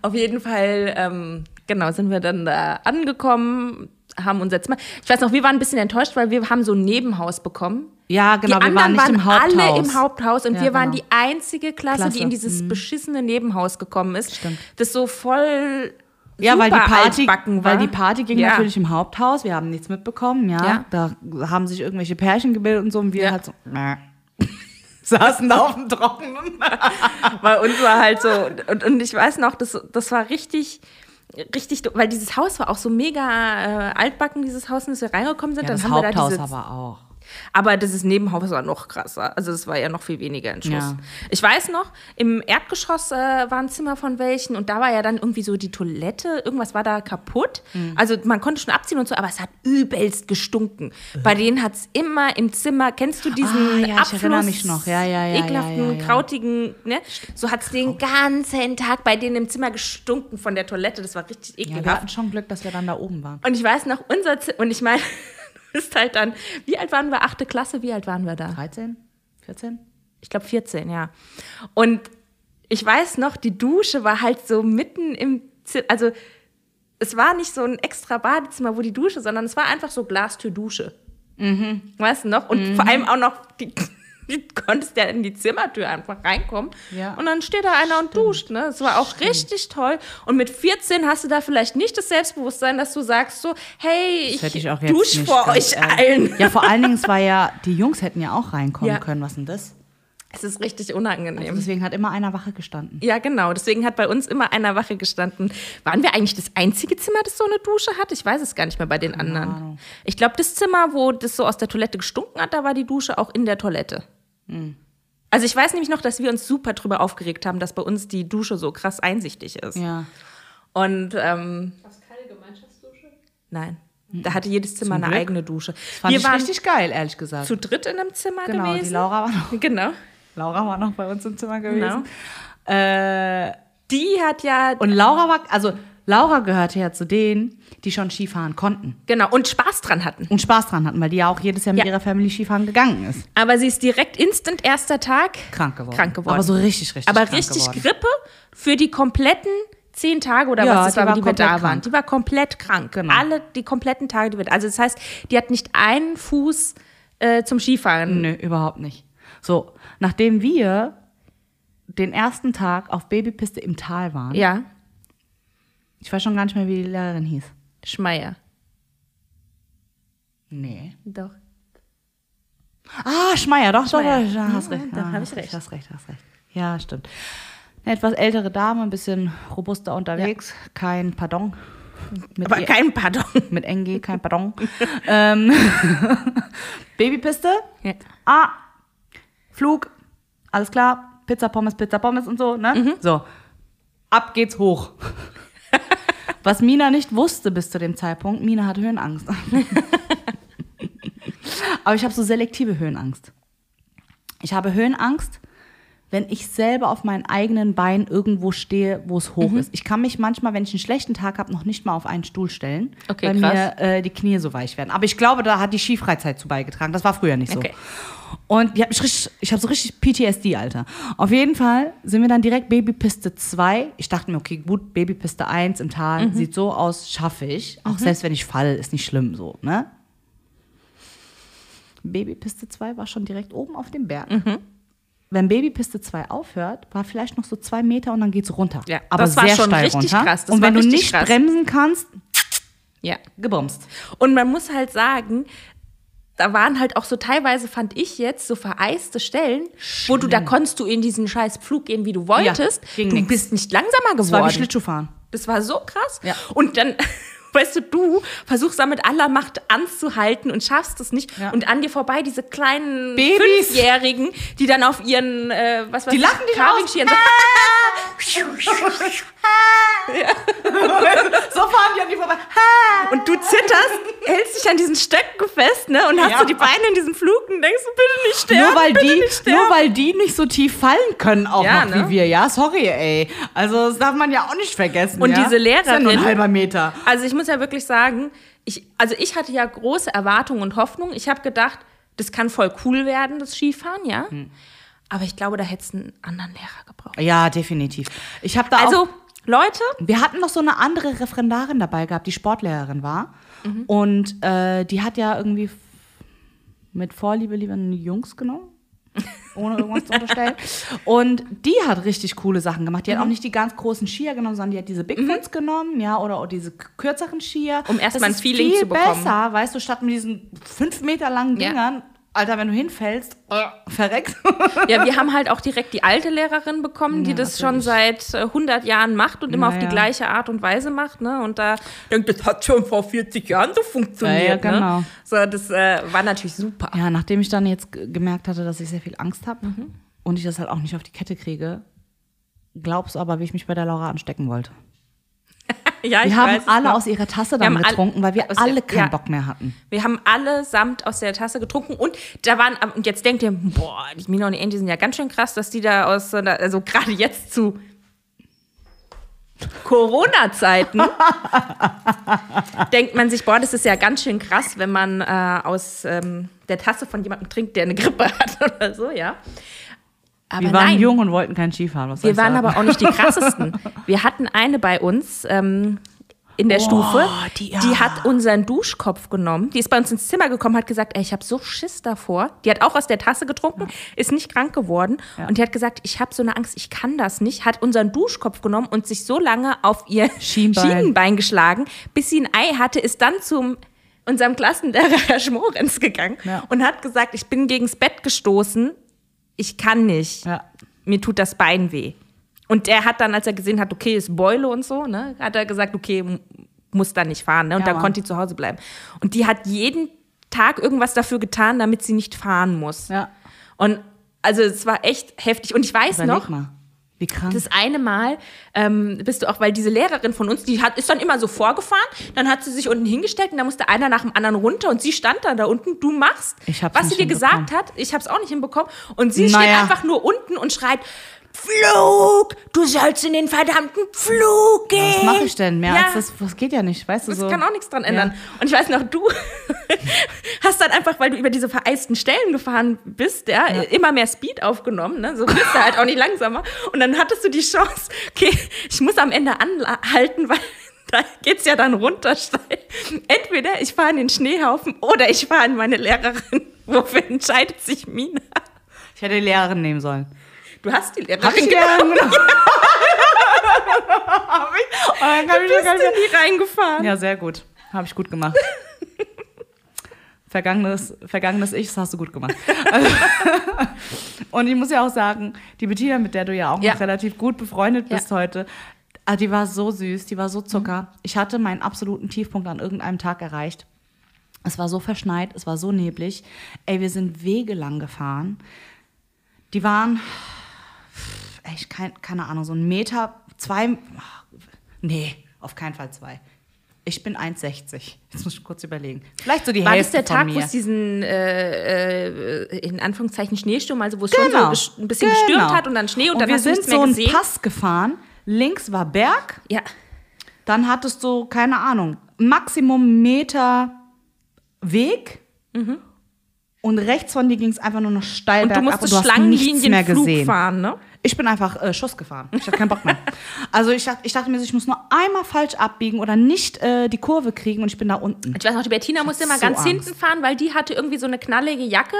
auf jeden Fall, ähm, genau, sind wir dann da angekommen, haben unser Zimmer. Ich weiß noch, wir waren ein bisschen enttäuscht, weil wir haben so ein Nebenhaus bekommen. Ja, genau, die wir waren nicht waren, im Haupthaus. alle im Haupthaus und Ja, wir waren genau. die einzige Klasse, Klasse. die in dieses beschissene Nebenhaus gekommen ist. Stimmt. Das so voll Ja, weil die Party, weil die Party ging Ja. natürlich im Haupthaus. Wir haben nichts mitbekommen, ja. Ja. Da haben sich irgendwelche Pärchen gebildet und so und wir Ja. halt so. Mäh. Saßen da auf dem Trockenen. Bei uns war halt so, und, und ich weiß noch, das, das war richtig, richtig, weil dieses Haus war auch so mega äh, altbacken, dieses Haus, in das wir reingekommen sind. Ja, dann das haben wir da Haupthaus aber auch. Aber das ist Nebenhaus war noch krasser. Also das war ja noch viel weniger in Schuss. Ja. Ich weiß noch, im Erdgeschoss äh, war ein Zimmer von welchen und da war ja dann irgendwie so die Toilette, irgendwas war da kaputt. Mhm. Also man konnte schon abziehen und so, aber es hat übelst gestunken. Bei denen hat es immer im Zimmer, kennst du diesen Ah, ja, ich Abfluss, erinnere mich noch. Ja, ja, ja, ekelhaften, krautigen, ne? So hat es den ganzen Tag bei denen im Zimmer gestunken von der Toilette. Das war richtig Ja, wir ekelhaft. hatten schon Glück, dass wir dann da oben waren. und ich weiß noch, unser Zimmer, und ich meine, bist halt dann, wie alt waren wir? Achte Klasse, wie alt waren wir da? 13? 14? Ich glaube 14, ja. Und ich weiß noch, die Dusche war halt so mitten im Zimmer, also es war nicht so ein extra Badezimmer, wo die Dusche, sondern es war einfach so Glastür-Dusche. Weißt du noch? Und vor allem auch noch, die, die konntest ja in die Zimmertür einfach reinkommen. Ja. Und dann steht da einer und duscht. Ne? Das war auch richtig toll. Und mit 14 hast du da vielleicht nicht das Selbstbewusstsein, dass du sagst so, hey, ich, Hätte ich auch jetzt dusch nicht, vor euch ehrlich. allen. Ja, vor allen Dingen, es war ja, die Jungs hätten ja auch reinkommen Ja. können. Was denn das? Es ist richtig unangenehm. Deswegen hat immer einer Wache gestanden. Ja, genau. Deswegen hat bei uns immer einer Wache gestanden. Waren wir eigentlich das einzige Zimmer, das so eine Dusche hat? Ich weiß es gar nicht mehr bei den anderen. Ahnung. Ich glaube, das Zimmer, wo das so aus der Toilette gestunken hat, da war die Dusche auch in der Toilette. Hm. Also ich weiß nämlich noch, dass wir uns super drüber aufgeregt haben, dass bei uns die Dusche so krass einsichtig ist. Ja. Und ähm, keine Gemeinschaftsdusche? nein, da hatte jedes Zimmer eine Glück. eigene Dusche. Fand wir ich waren richtig geil, ehrlich gesagt. zu dritt in einem Zimmer genau, gewesen. die Laura war noch, Genau. Laura war noch bei uns im Zimmer Genau. gewesen. Äh, Die hat ja und Laura war, also Laura gehörte ja zu denen, die schon Skifahren konnten genau und Spaß dran hatten. und Spaß dran hatten, weil die ja auch jedes Jahr mit Ja. ihrer Family Skifahren gegangen ist. Aber sie ist direkt instant erster Tag Krank geworden. Krank geworden. Aber so richtig, richtig aber krank richtig geworden. Grippe für die kompletten zehn Tage oder Ja, was das war, war die wir da komplett waren. krank. Die war komplett krank. Genau. Alle die kompletten Tage, die wir. Also das heißt, die hat nicht einen Fuß äh, zum Skifahren. Nö, überhaupt nicht. So, nachdem wir den ersten Tag auf Babypiste im Tal waren, Ja, ich weiß schon gar nicht mehr, wie die Lehrerin hieß. Schmeier. Nee. Doch. Ah, Schmeier, doch, Schmeier. doch, doch, hast Ja, recht. da Ja, hab ich hast recht. Hast recht, hast recht. Ja, stimmt. Eine etwas ältere Dame, ein bisschen robuster unterwegs, kein Pardon. Mit Aber ihr- kein Pardon. mit NG, kein Pardon. ähm, Babypiste, Ja. ah, Flug, alles klar, Pizza, Pommes, Pizza, Pommes und so, ne? Mhm. So, ab geht's hoch. Was Mina nicht wusste bis zu dem Zeitpunkt, Mina hat Höhenangst. Aber ich habe so selektive Höhenangst. Ich habe Höhenangst, wenn ich selber auf meinen eigenen Beinen irgendwo stehe, wo es Mhm. hoch ist. Ich kann mich manchmal, wenn ich einen schlechten Tag habe, noch nicht mal auf einen Stuhl stellen, Okay, weil krass. mir äh, die Knie so weich werden. Aber ich glaube, da hat die Skifreizeit zu beigetragen. Das war früher nicht so. Okay. Und ich habe so richtig PTSD, Alter. Auf jeden Fall sind wir dann direkt Babypiste 2. Ich dachte mir, okay, gut, Babypiste 1 im Tal, sieht so aus, schaffe ich. Auch selbst wenn ich falle, ist nicht schlimm so, ne? Babypiste 2 war schon direkt oben auf dem Berg. Wenn Babypiste 2 aufhört, war vielleicht noch so zwei Meter und dann geht's runter. Ja, aber das war schon steil richtig runter. krass. Das und wenn du nicht krass. bremsen kannst, Ja. gebumst. Und man muss halt sagen, da waren halt auch so teilweise, fand ich jetzt, so vereiste Stellen, wo du, da konntest du in diesen scheiß Flug gehen, wie du wolltest. ging du nix. bist nicht langsamer Das war wie geworden. Schlittschuhfahren. Das war so krass. Ja. Und dann, weißt du, du versuchst da mit aller Macht anzuhalten und schaffst es nicht. Ja. Und an dir vorbei diese kleinen Babys. Fünfjährigen, die dann auf ihren, äh, was weiß Die ich, lachen dich Carving-Skiern So fahren die an die vorbei. Und du zitterst, hältst dich an diesen Stöcken fest, ne? Und hast Ja. so die Beine in diesem Flug und denkst, du, bitte nicht sterben. nur weil, die, nicht sterben. nur weil die nicht so tief fallen können, auch Ja, noch ne? wie wir. Ja, sorry, ey. Also, das darf man ja auch nicht vergessen. Und ja? diese Das ist ja nur ein Lehrerin- halber Meter. Also ich muss ja wirklich sagen, ich, also ich hatte ja große Erwartungen und Hoffnungen. Ich habe gedacht, das kann voll cool werden, das Skifahren, ja. Hm. Aber ich glaube, da hätte es einen anderen Lehrer gebraucht. Ja, definitiv. Ich habe da auch. Also, Leute, Wir hatten noch so eine andere Referendarin dabei gehabt, die Sportlehrerin war. Mhm. Und äh, die hat ja irgendwie mit Vorliebe lieber Jungs genommen. Ohne irgendwas zu unterstellen. Und die hat richtig coole Sachen gemacht. Die Mhm. hat auch nicht die ganz großen Skier genommen, sondern die hat diese Bigfoots genommen, ja, oder auch diese kürzeren Skier. Um erst Das mal ein Feeling viel zu bekommen. besser, weißt du, statt mit diesen fünf Meter langen Ja. Alter, wenn du hinfällst, äh, verreckst. ja, wir haben halt auch direkt die alte Lehrerin bekommen, die Ja, das schon seit äh, 100 Jahren macht und immer auf die Naja. gleiche Art und Weise macht, ne? Und da denkt, das hat schon vor 40 Jahren so funktioniert, Ja, ja, genau. ne? So, das äh, war natürlich super. Ja, nachdem ich dann jetzt gemerkt hatte, dass ich sehr viel Angst habe Mhm. und ich das halt auch nicht auf die Kette kriege, glaubst du aber, wie ich mich bei der Laura anstecken wollte. Ja, Wir haben alle aus ihrer Tasse dann alle- getrunken, weil wir alle keinen ja. Bock mehr hatten. Wir haben allesamt aus der Tasse getrunken und da waren, und jetzt denkt ihr, boah, die Mina und die Angie sind ja ganz schön krass, dass die da aus, so einer- also gerade jetzt zu Corona-Zeiten denkt man sich, boah, das ist ja ganz schön krass, wenn man äh, aus ähm, der Tasse von jemandem trinkt, der eine Grippe hat oder so, ja. Aber Wir waren nein. jung und wollten keinen Skifahren. Was Wir waren sagen? aber auch nicht die krassesten. Wir hatten eine bei uns ähm, in der Oh, Stufe, die- die, ja. hat unseren Duschkopf genommen. Die ist bei uns ins Zimmer gekommen, hat gesagt, ey, ich habe so Schiss davor. Die hat auch aus der Tasse getrunken, ist nicht krank geworden und die hat gesagt, ich habe so eine Angst, ich kann das nicht. Hat unseren Duschkopf genommen und sich so lange auf ihr Schienbein. Schienenbein geschlagen, bis sie ein Ei hatte, ist dann zum unserem Klassenlehrer Herr Schmorenz gegangen Ja. und hat gesagt, ich bin gegens Bett gestoßen, ich kann nicht Ja. mir tut das Bein weh. Und er hat dann, als er gesehen hat, okay, ist Beule und so, ne, hat er gesagt, okay, muss da nicht fahren, ne? Und Ja, dann Mann. konnte die zu Hause bleiben. Und die hat jeden Tag irgendwas dafür getan, damit sie nicht fahren muss. Ja. Und also es war echt heftig. Und ich weiß Überleg noch, mal. Wie krank. das eine Mal ähm, bist du auch, weil diese Lehrerin von uns, die hat, ist dann immer so vorgefahren, dann hat sie sich unten hingestellt und dann musste einer nach dem anderen runter und sie stand dann da unten, du machst, was sie dir gesagt hat, ich hab's auch nicht hinbekommen und sie Naja. steht einfach nur unten und schreit, Flug, du sollst in den verdammten Flug gehen. was mache ich denn? Mehr Ja. als das, das geht ja nicht, weißt du Das so. kann auch nichts dran ändern. Und ich weiß noch, du hast dann einfach, weil du über diese vereisten Stellen gefahren bist, ja, immer mehr Speed aufgenommen, ne? so bist du halt auch nicht langsamer. Und dann hattest du die Chance, okay, ich muss am Ende anhalten, weil da geht's ja dann runter steil. Entweder ich fahre in den Schneehaufen oder ich fahre in meine Lehrerin. Wofür entscheidet sich Mina? Ich hätte die Lehrerin nehmen sollen. Du hast die Lehrerin Hab ich Lehrerin genommen? Hab ich? Und dann kann ich Du bist in die reingefahren. Ja, sehr gut. Habe ich gut gemacht. Vergangenes, vergangenes Ich, das hast du gut gemacht. Und ich muss ja auch sagen, die Bettina, mit der du ja auch Ja. noch relativ gut befreundet bist heute, ah, die war so süß, die war so Zucker. Ich hatte meinen absoluten Tiefpunkt an irgendeinem Tag erreicht. Es war so verschneit, es war so neblig. Ey, wir sind Wege lang gefahren. Die waren, echt, kein, keine Ahnung, so ein Meter, zwei, nee, auf keinen Fall zwei. Ich bin 1,60. Jetzt muss ich kurz überlegen. Vielleicht so die War das Hälfte der Tag, wo es diesen, äh, äh, in Anführungszeichen, Schneesturm, also wo es schon so Genau. ein bisschen Genau. gestürmt hat und dann Schnee und, Und dann wir hast du sind so einen gesehen? Pass gefahren. Links war Berg. Ja. Dann hattest du, keine Ahnung, Maximum Meter Weg. Und rechts von dir ging es einfach nur noch steil Und du bergab musstest und du hast nichts mehr gesehen. fahren, ne? Ich bin einfach äh, Schuss gefahren. Ich hatte keinen Bock mehr. Also ich, dacht- ich dachte mir, so, ich muss nur einmal falsch abbiegen oder nicht äh, die Kurve kriegen und ich bin da unten. Ich weiß noch, die Bettina musste immer so ganz Angst. hinten fahren, weil die hatte irgendwie so eine knallige Jacke,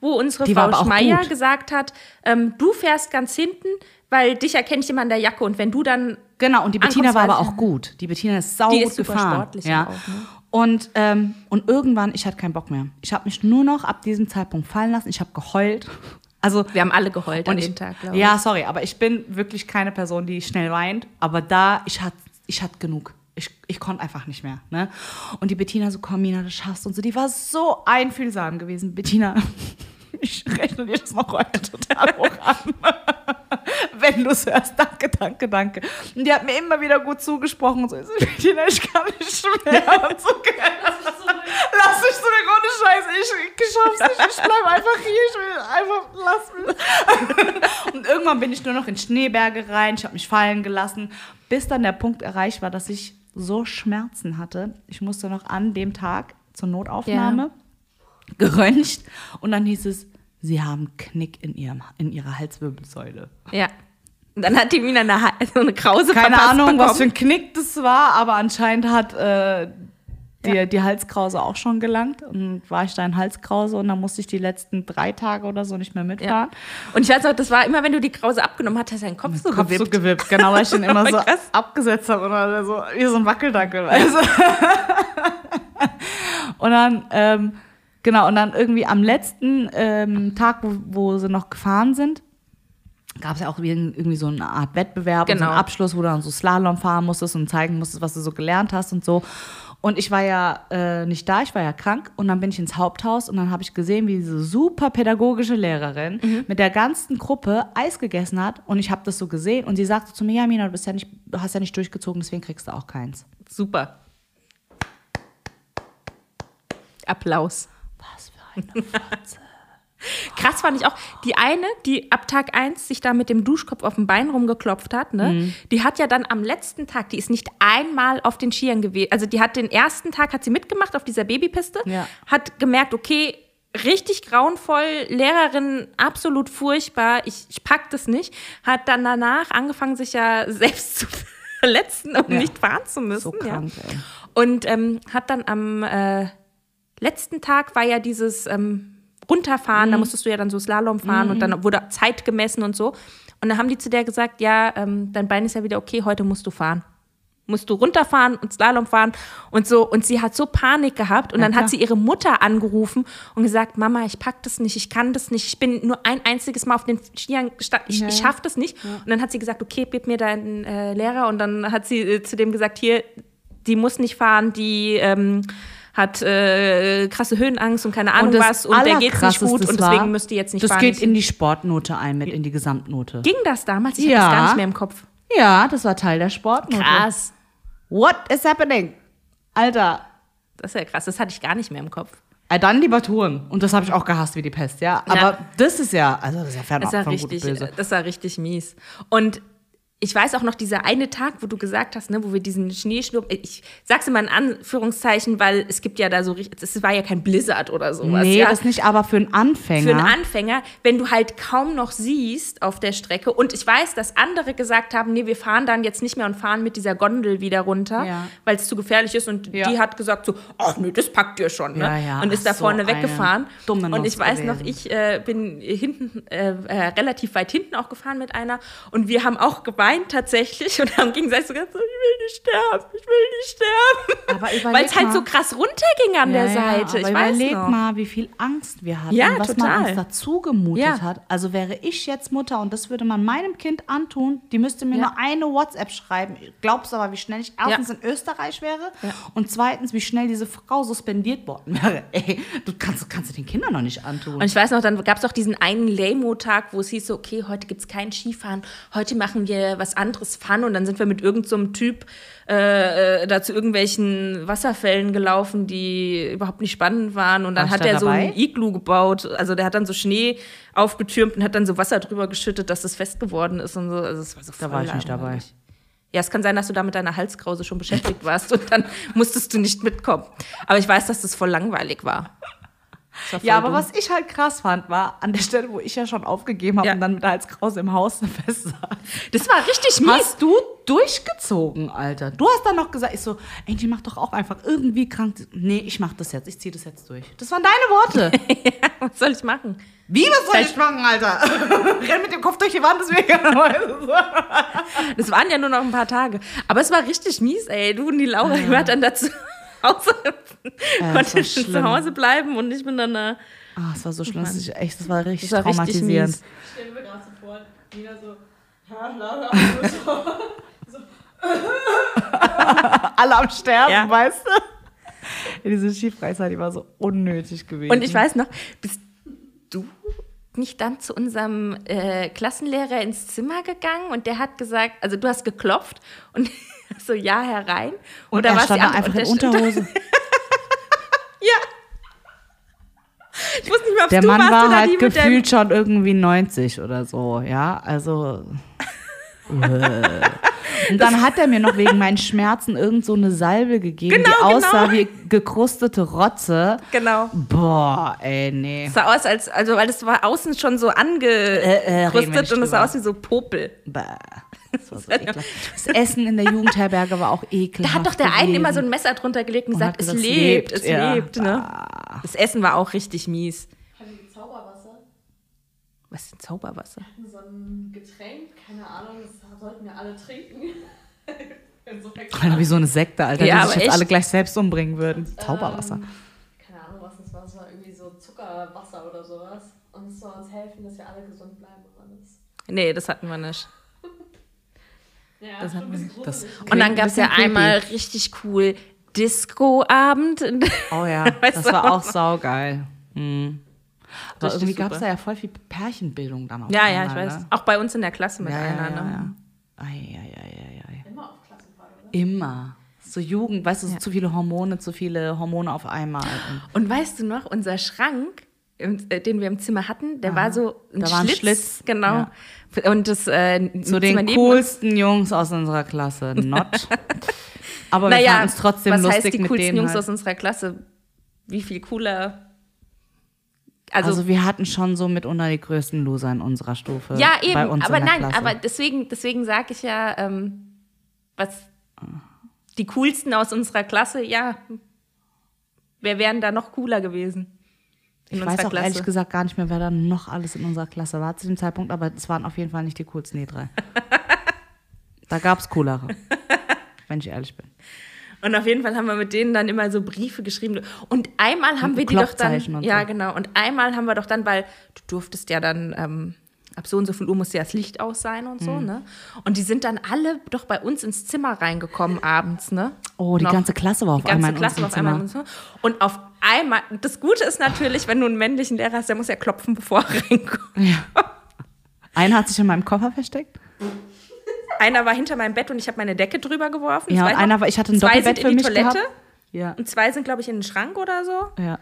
wo unsere Die Frau Schmeier gesagt hat, ähm, du fährst ganz hinten, weil dich erkenne ich immer an der Jacke und wenn du dann Genau, und die Bettina war aber auch gut. Die Bettina ist sau Die gut ist super gefahren. sportlich ja. auch, ne? Und, ähm, und irgendwann, ich hatte keinen Bock mehr. Ich habe mich nur noch ab diesem Zeitpunkt fallen lassen. Ich habe geheult. Also wir haben alle geheult an ich, dem Tag, glaube ich. Ja, sorry, aber ich bin wirklich keine Person, die schnell weint. Aber da, ich hatte ich hatte genug. Ich, ich konnte einfach nicht mehr. Ne? Und die Bettina so, komm, Mina, das schaffst. Und so, die war so einfühlsam gewesen. Bettina, ich rechne dir das noch heute total hoch an. Wenn du es hörst, danke, danke, danke. Und die hat mir immer wieder gut zugesprochen. So, so, Bettina, ich kann nicht mehr. Und so, lass mich eine ohne Scheiß. Ich, ich schaff's nicht. Ich bleib einfach hier. Ich will einfach, lass mich. Und irgendwann bin ich nur noch in Schneeberge rein. Ich habe mich fallen gelassen, bis dann der Punkt erreicht war, dass ich so Schmerzen hatte. Ich musste noch an dem Tag zur Notaufnahme geröntgt und dann hieß es, sie haben Knick in, ihrem, in ihrer Halswirbelsäule. Ja. Und dann hat die Mina eine, so eine Krause Keine Ahnung, was für bekommen. ein Knick das war, aber anscheinend hat äh, die, die Halskrause auch schon gelangt. Und war ich da in Halskrause und dann musste ich die letzten drei Tage oder so nicht mehr Ja. mitfahren. Und ich weiß auch, das war immer, wenn du die Krause abgenommen hast, hast du deinen Kopf so Kopf gewippt. so gewippt, genau, weil ich den immer so Krass. abgesetzt habe oder so, wie so ein Wackeldackel, weißt du? Und dann, ähm, genau, und dann irgendwie am letzten ähm, Tag, wo, wo sie noch gefahren sind, gab es ja auch irgend- irgendwie so eine Art Wettbewerb und so Genau. einen Abschluss, wo du dann so Slalom fahren musstest und zeigen musstest, was du so gelernt hast und so. Und ich war ja äh, nicht da, ich war ja krank und dann bin ich ins Haupthaus und dann habe ich gesehen, wie diese super pädagogische Lehrerin Mhm. mit der ganzen Gruppe Eis gegessen hat und ich habe das so gesehen und sie sagte zu mir, ja Mina, du bist ja nicht, du hast ja nicht durchgezogen, deswegen kriegst du auch keins. Super. Applaus. Eine Fotze. Krass fand ich auch, die eine, die ab Tag 1 sich da mit dem Duschkopf auf dem Bein rumgeklopft hat, ne? Mhm. Die hat ja dann am letzten Tag, die ist nicht einmal auf den Skiern gewesen. Also die hat den ersten Tag, hat sie mitgemacht auf dieser Babypiste, Ja. hat gemerkt, okay, richtig grauenvoll, Lehrerin absolut furchtbar, ich, ich pack das nicht. Hat dann danach angefangen, sich ja selbst zu verletzen, um Ja. nicht fahren zu müssen. So krank, ja. Und ähm, hat dann am äh, letzten Tag war ja dieses ähm, Runterfahren, Mhm. da musstest du ja dann so Slalom fahren und dann wurde Zeit gemessen und so. Und dann haben die zu der gesagt, ja, ähm, dein Bein ist ja wieder okay, heute musst du fahren. Musst du runterfahren und Slalom fahren und so. Und sie hat so Panik gehabt und Ja, dann klar. hat sie ihre Mutter angerufen und gesagt, Mama, ich pack das nicht, ich kann das nicht, ich bin nur ein einziges Mal auf den Skiern gestanden, ich, Ja, ich ja. schaff das nicht. Und dann hat sie gesagt, okay, gib mir deinen äh, Lehrer und dann hat sie äh, zu dem gesagt, hier, die muss nicht fahren, die ähm, hat äh, krasse Höhenangst und keine Ahnung was und der geht's nicht gut und deswegen war, müsst ihr jetzt nicht Das fahren. geht in die Sportnote ein, mit in die Gesamtnote. Ging das damals? Ich Ja. hab das gar nicht mehr im Kopf. Ja, das war Teil der Sportnote. Krass. What is happening? Alter, Das ist ja krass, das hatte ich gar nicht mehr im Kopf. äh, dann lieber Touren. Und das habe ich auch gehasst wie die Pest, ja. Aber Ja. das ist ja, also das ist ja Das fernab war von gut und richtig, das war richtig mies. Und ich weiß auch noch, dieser eine Tag, wo du gesagt hast, ne, wo wir diesen Schneesturm, ich sag's immer in Anführungszeichen, weil es gibt ja da so richtig, es war ja kein Blizzard oder sowas. Nee, ja. das nicht, aber für einen Anfänger. Für einen Anfänger, wenn du halt kaum noch siehst auf der Strecke. Und ich weiß, dass andere gesagt haben, nee, wir fahren dann jetzt nicht mehr und fahren mit dieser Gondel wieder runter, Ja. weil es zu gefährlich ist. Und Ja. die hat gesagt so, ach nee, das packt ihr schon. Ne? Und ist da Ach so, vorne eine weggefahren. dumme und ich weiß noch, gewesen. ich äh, bin hinten, äh, äh, relativ weit hinten auch gefahren mit einer. Und wir haben auch geweint tatsächlich und haben gegenseitig so gesagt, so, ich will nicht sterben, ich will nicht sterben. Weil es halt so krass runterging an der Ja, Seite. Ja, ich weiß überleg noch. mal, wie viel Angst wir hatten, Ja, was man total. uns dazu gemutet Ja. hat. Also wäre ich jetzt Mutter und das würde man meinem Kind antun, die müsste mir nur eine WhatsApp schreiben. Glaubst du aber, wie schnell ich erstens in Österreich wäre und zweitens, wie schnell diese Frau suspendiert worden wäre. Ey, du kannst, kannst du den Kindern noch nicht antun. Und ich weiß noch, dann gab es auch diesen einen Lamo-Tag, wo es hieß so, okay, heute gibt es kein Skifahren, heute machen wir was anderes Fun. Und dann sind wir mit irgendeinem so Typ äh, äh, da zu irgendwelchen Wasserfällen gelaufen, die überhaupt nicht spannend waren. Und dann Warst hat er so dabei? ein Iglu gebaut. Also der hat dann so Schnee aufgetürmt und hat dann so Wasser drüber geschüttet, dass das fest geworden ist und so. Also es war so Da war ich nicht dabei. Ja, es kann sein, dass du da mit deiner Halskrause schon beschäftigt warst und dann musstest du nicht mitkommen. Aber ich weiß, dass das voll langweilig war. Das Ja, aber dumm. was ich halt krass fand, war an der Stelle, wo ich ja schon aufgegeben habe Ja. und dann mit der Halskrause im Haus fest saß. Das war richtig mies. Hast du durchgezogen, Alter? Du hast dann noch gesagt, ich so, Angie, mach doch auch einfach irgendwie krank. Nee, ich mach das jetzt, ich zieh das jetzt durch. Das waren deine Worte. Was soll ich machen? Wie, was soll ich machen, Alter? Renn mit dem Kopf durch die Wand, deswegen. Das waren ja nur noch ein paar Tage. Aber es war richtig mies, ey. Du und die Laura, die war dann dazu Hause, das konnte war zu. Hause bleiben und ich bin dann da. Ah, es war so schlimm, das, echt, das war richtig Das war richtig traumatisierend. mies. Ich stelle mir gerade so vor, Nina so, ja, so, Alle am Sterben, Ja. weißt du? Ja, diese Skifreizeit, die war so unnötig gewesen. Und ich weiß noch, bist du nicht dann zu unserem äh, Klassenlehrer ins Zimmer gegangen und der hat gesagt, also du hast geklopft und so, ja, herein. und da er stand da einfach in und Unterhose. Ja. Ich wusste nicht mehr, ob Der Mann war halt gefühlt schon irgendwie 90 oder so, ja, also. äh. Und dann hat er mir noch wegen meinen Schmerzen irgend so eine Salbe gegeben, Genau, die aussah genau. wie gekrustete Rotze. Genau. Boah, ey, nee. Es sah aus, als, also, weil es war außen schon so äh, wir angerüstet nicht und es sah aus wie so Popel. Bäh. Das, so ekelhaft. das Essen in der Jugendherberge war auch ekelhaft. Da hat doch der eine immer so ein Messer drunter gelegt und Und gesagt, hat es gesagt, lebt, es ja. lebt. Ne? Das Essen war auch richtig mies. Haben die Zauberwasser? Was ist denn Zauberwasser? So ein Getränk, keine Ahnung, das sollten wir alle trinken. Alter, wie so eine Sekte, Alter, Ja, die aber sich jetzt echt. alle gleich selbst umbringen würden. Zauberwasser. Ähm, keine Ahnung, was das war. Es war irgendwie so Zuckerwasser oder sowas. Und es soll uns helfen, dass wir alle gesund bleiben und alles. Nee, das hatten wir nicht. Ja, Das hat bisschen Das-. Und dann gab es ja einmal richtig cool Disco-Abend. Oh ja, das war auch saugeil. Hm. Aber Richtig irgendwie gab es da ja voll viel Pärchenbildung dann auch. Ja, ja, ich weiß. Auch bei uns in der Klasse mit Ja, einer. ja, ja, ne? ja. Ei. Immer auf Klassenfahrt, oder? Immer. So Jugend, weißt du, so zu viele Hormone, zu viele Hormone auf einmal. Und Und weißt du noch, unser Schrank, den wir im Zimmer hatten, der war so ein Da war ein Schlitz. Schlitz, Genau. Und das äh, zu den coolsten Jungs aus unserer Klasse. Not. Aber wir Naja, fanden es trotzdem was lustig heißt die mit coolsten denen. Jungs halt. aus unserer Klasse? Wie viel cooler? Also, Also, wir hatten schon so mitunter die größten Loser in unserer Stufe. ja, eben. Bei uns aber nein, Klasse. aber deswegen, deswegen sage ich ja, ähm, was die coolsten aus unserer Klasse, ja, wer wären da noch cooler gewesen? Ich weiß auch Klasse. ehrlich gesagt gar nicht mehr, wer da noch alles in unserer Klasse war zu dem Zeitpunkt, aber es waren auf jeden Fall nicht die coolsten, die drei. da gab es coolere. wenn ich ehrlich bin. Und auf jeden Fall haben wir mit denen dann immer so Briefe geschrieben. Und einmal haben Mit wir die doch dann. Und Ja, so. genau. Und einmal haben wir doch dann, weil du durftest ja dann. Ähm, Ab so und so viel Uhr musste ja das Licht aus sein und Mhm. so, ne? Und die sind dann alle doch bei uns ins Zimmer reingekommen abends, ne? Oh, die Noch. ganze Klasse war auf einmal in Klasse unserem Zimmer. Und auf einmal, das Gute ist natürlich, wenn du einen männlichen Lehrer hast, der muss ja klopfen, bevor er reinkommt. Einer hat sich in meinem Koffer versteckt. Einer war hinter meinem Bett und ich habe meine Decke drüber geworfen. Ja, und einer war, ich hatte ein zwei Doppelbett sind für in die mich Toilette gehabt. Ja, und zwei sind, glaube ich, in den Schrank oder so. ja.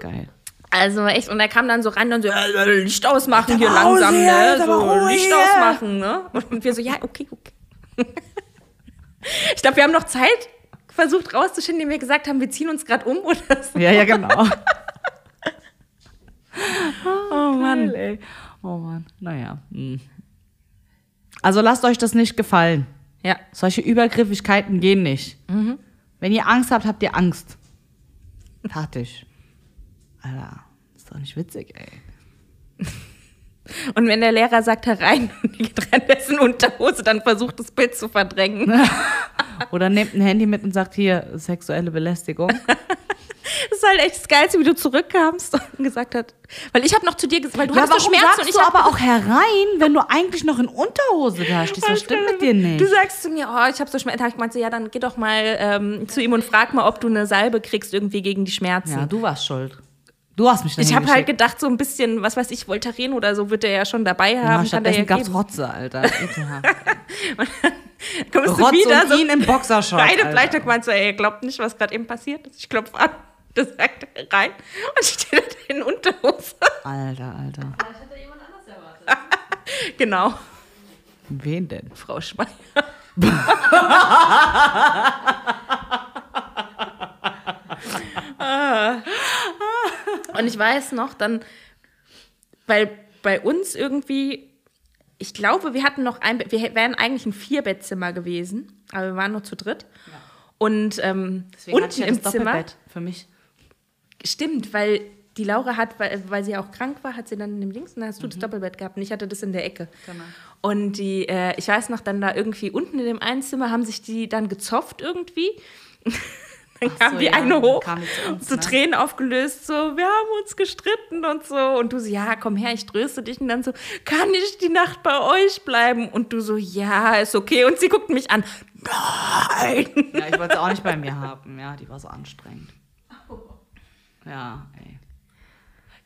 Geil. Also echt, und er kam dann so rein und so, äh, Licht ausmachen hier Pause, langsam, ja, ne? So, Ruhe Licht hier. ausmachen, ne? Und wir so, ja, okay, okay. Ich glaube, wir haben noch Zeit versucht rauszuschinden, indem wir gesagt haben, wir ziehen uns gerade um oder so. Ja, ja, genau. Oh Mann. Geil, ey. Oh Mann, naja. hm. Also lasst euch das nicht gefallen. Ja. Solche Übergriffigkeiten gehen nicht. Mhm. Wenn ihr Angst habt, habt ihr Angst. Fertig. Alter, ist doch nicht witzig, ey. Und wenn der Lehrer sagt herein und die geht rein dessen Unterhose, dann versucht das Bild zu verdrängen. Oder nehmt ein Handy mit und sagt hier sexuelle Belästigung. Das ist halt echt das Geilste, wie du zurückkamst und gesagt hast. Weil ich habe noch zu dir gesagt, weil du Ja, hast warum Schmerzen sagst und ich du aber auch herein, wenn du eigentlich noch in Unterhose da stehst? Was stimmt mit dir nicht? Du sagst zu mir, oh, ich habe so Schmerzen. Ich meinte, ja, dann geh doch mal ähm, zu ihm und frag mal, ob du eine Salbe kriegst irgendwie gegen die Schmerzen. Ja, du warst schuld. Du hast mich ich habe halt gedacht, so ein bisschen, was weiß ich, Voltaren oder so wird er ja schon dabei ja, haben. der stattdessen ja gab's geben. Rotze, Alter. Ekelhaft. Kommst Rotz du wieder und so ihn im Boxershort, Beide Alter. Bleichtag meinst du, ey, ihr glaubt nicht, was gerade eben passiert ist. Ich klopfe an. Das sagt er rein und steht da in Unterhose. Alter, Alter. Vielleicht hat er jemand anders erwartet. genau, Wen denn? Frau Schmeier. Ah. Und ich weiß noch, dann, weil bei uns irgendwie, ich glaube, wir hatten noch ein, wir wären eigentlich ein Vierbettzimmer gewesen, aber wir waren nur zu dritt. Und ähm, unten im Zimmer, für mich. stimmt, weil die Laura hat, weil, weil sie auch krank war, hat sie dann in dem Links und dann hast du das Doppelbett gehabt und ich hatte das in der Ecke. Genau. Und die, äh, ich weiß noch, dann da irgendwie unten in dem einen Zimmer haben sich die dann gezopft irgendwie. dann kam so, die ja, eine hoch, zu uns, so ne? Tränen aufgelöst, so, wir haben uns gestritten und so. Und du so, ja, komm her, ich tröste dich. Und dann so, kann ich die Nacht bei euch bleiben? Und du so, ja, ist okay. Und sie guckt mich an, nein. Ja, ich wollte sie auch nicht bei mir haben. Ja, die war so anstrengend. Ja, ey.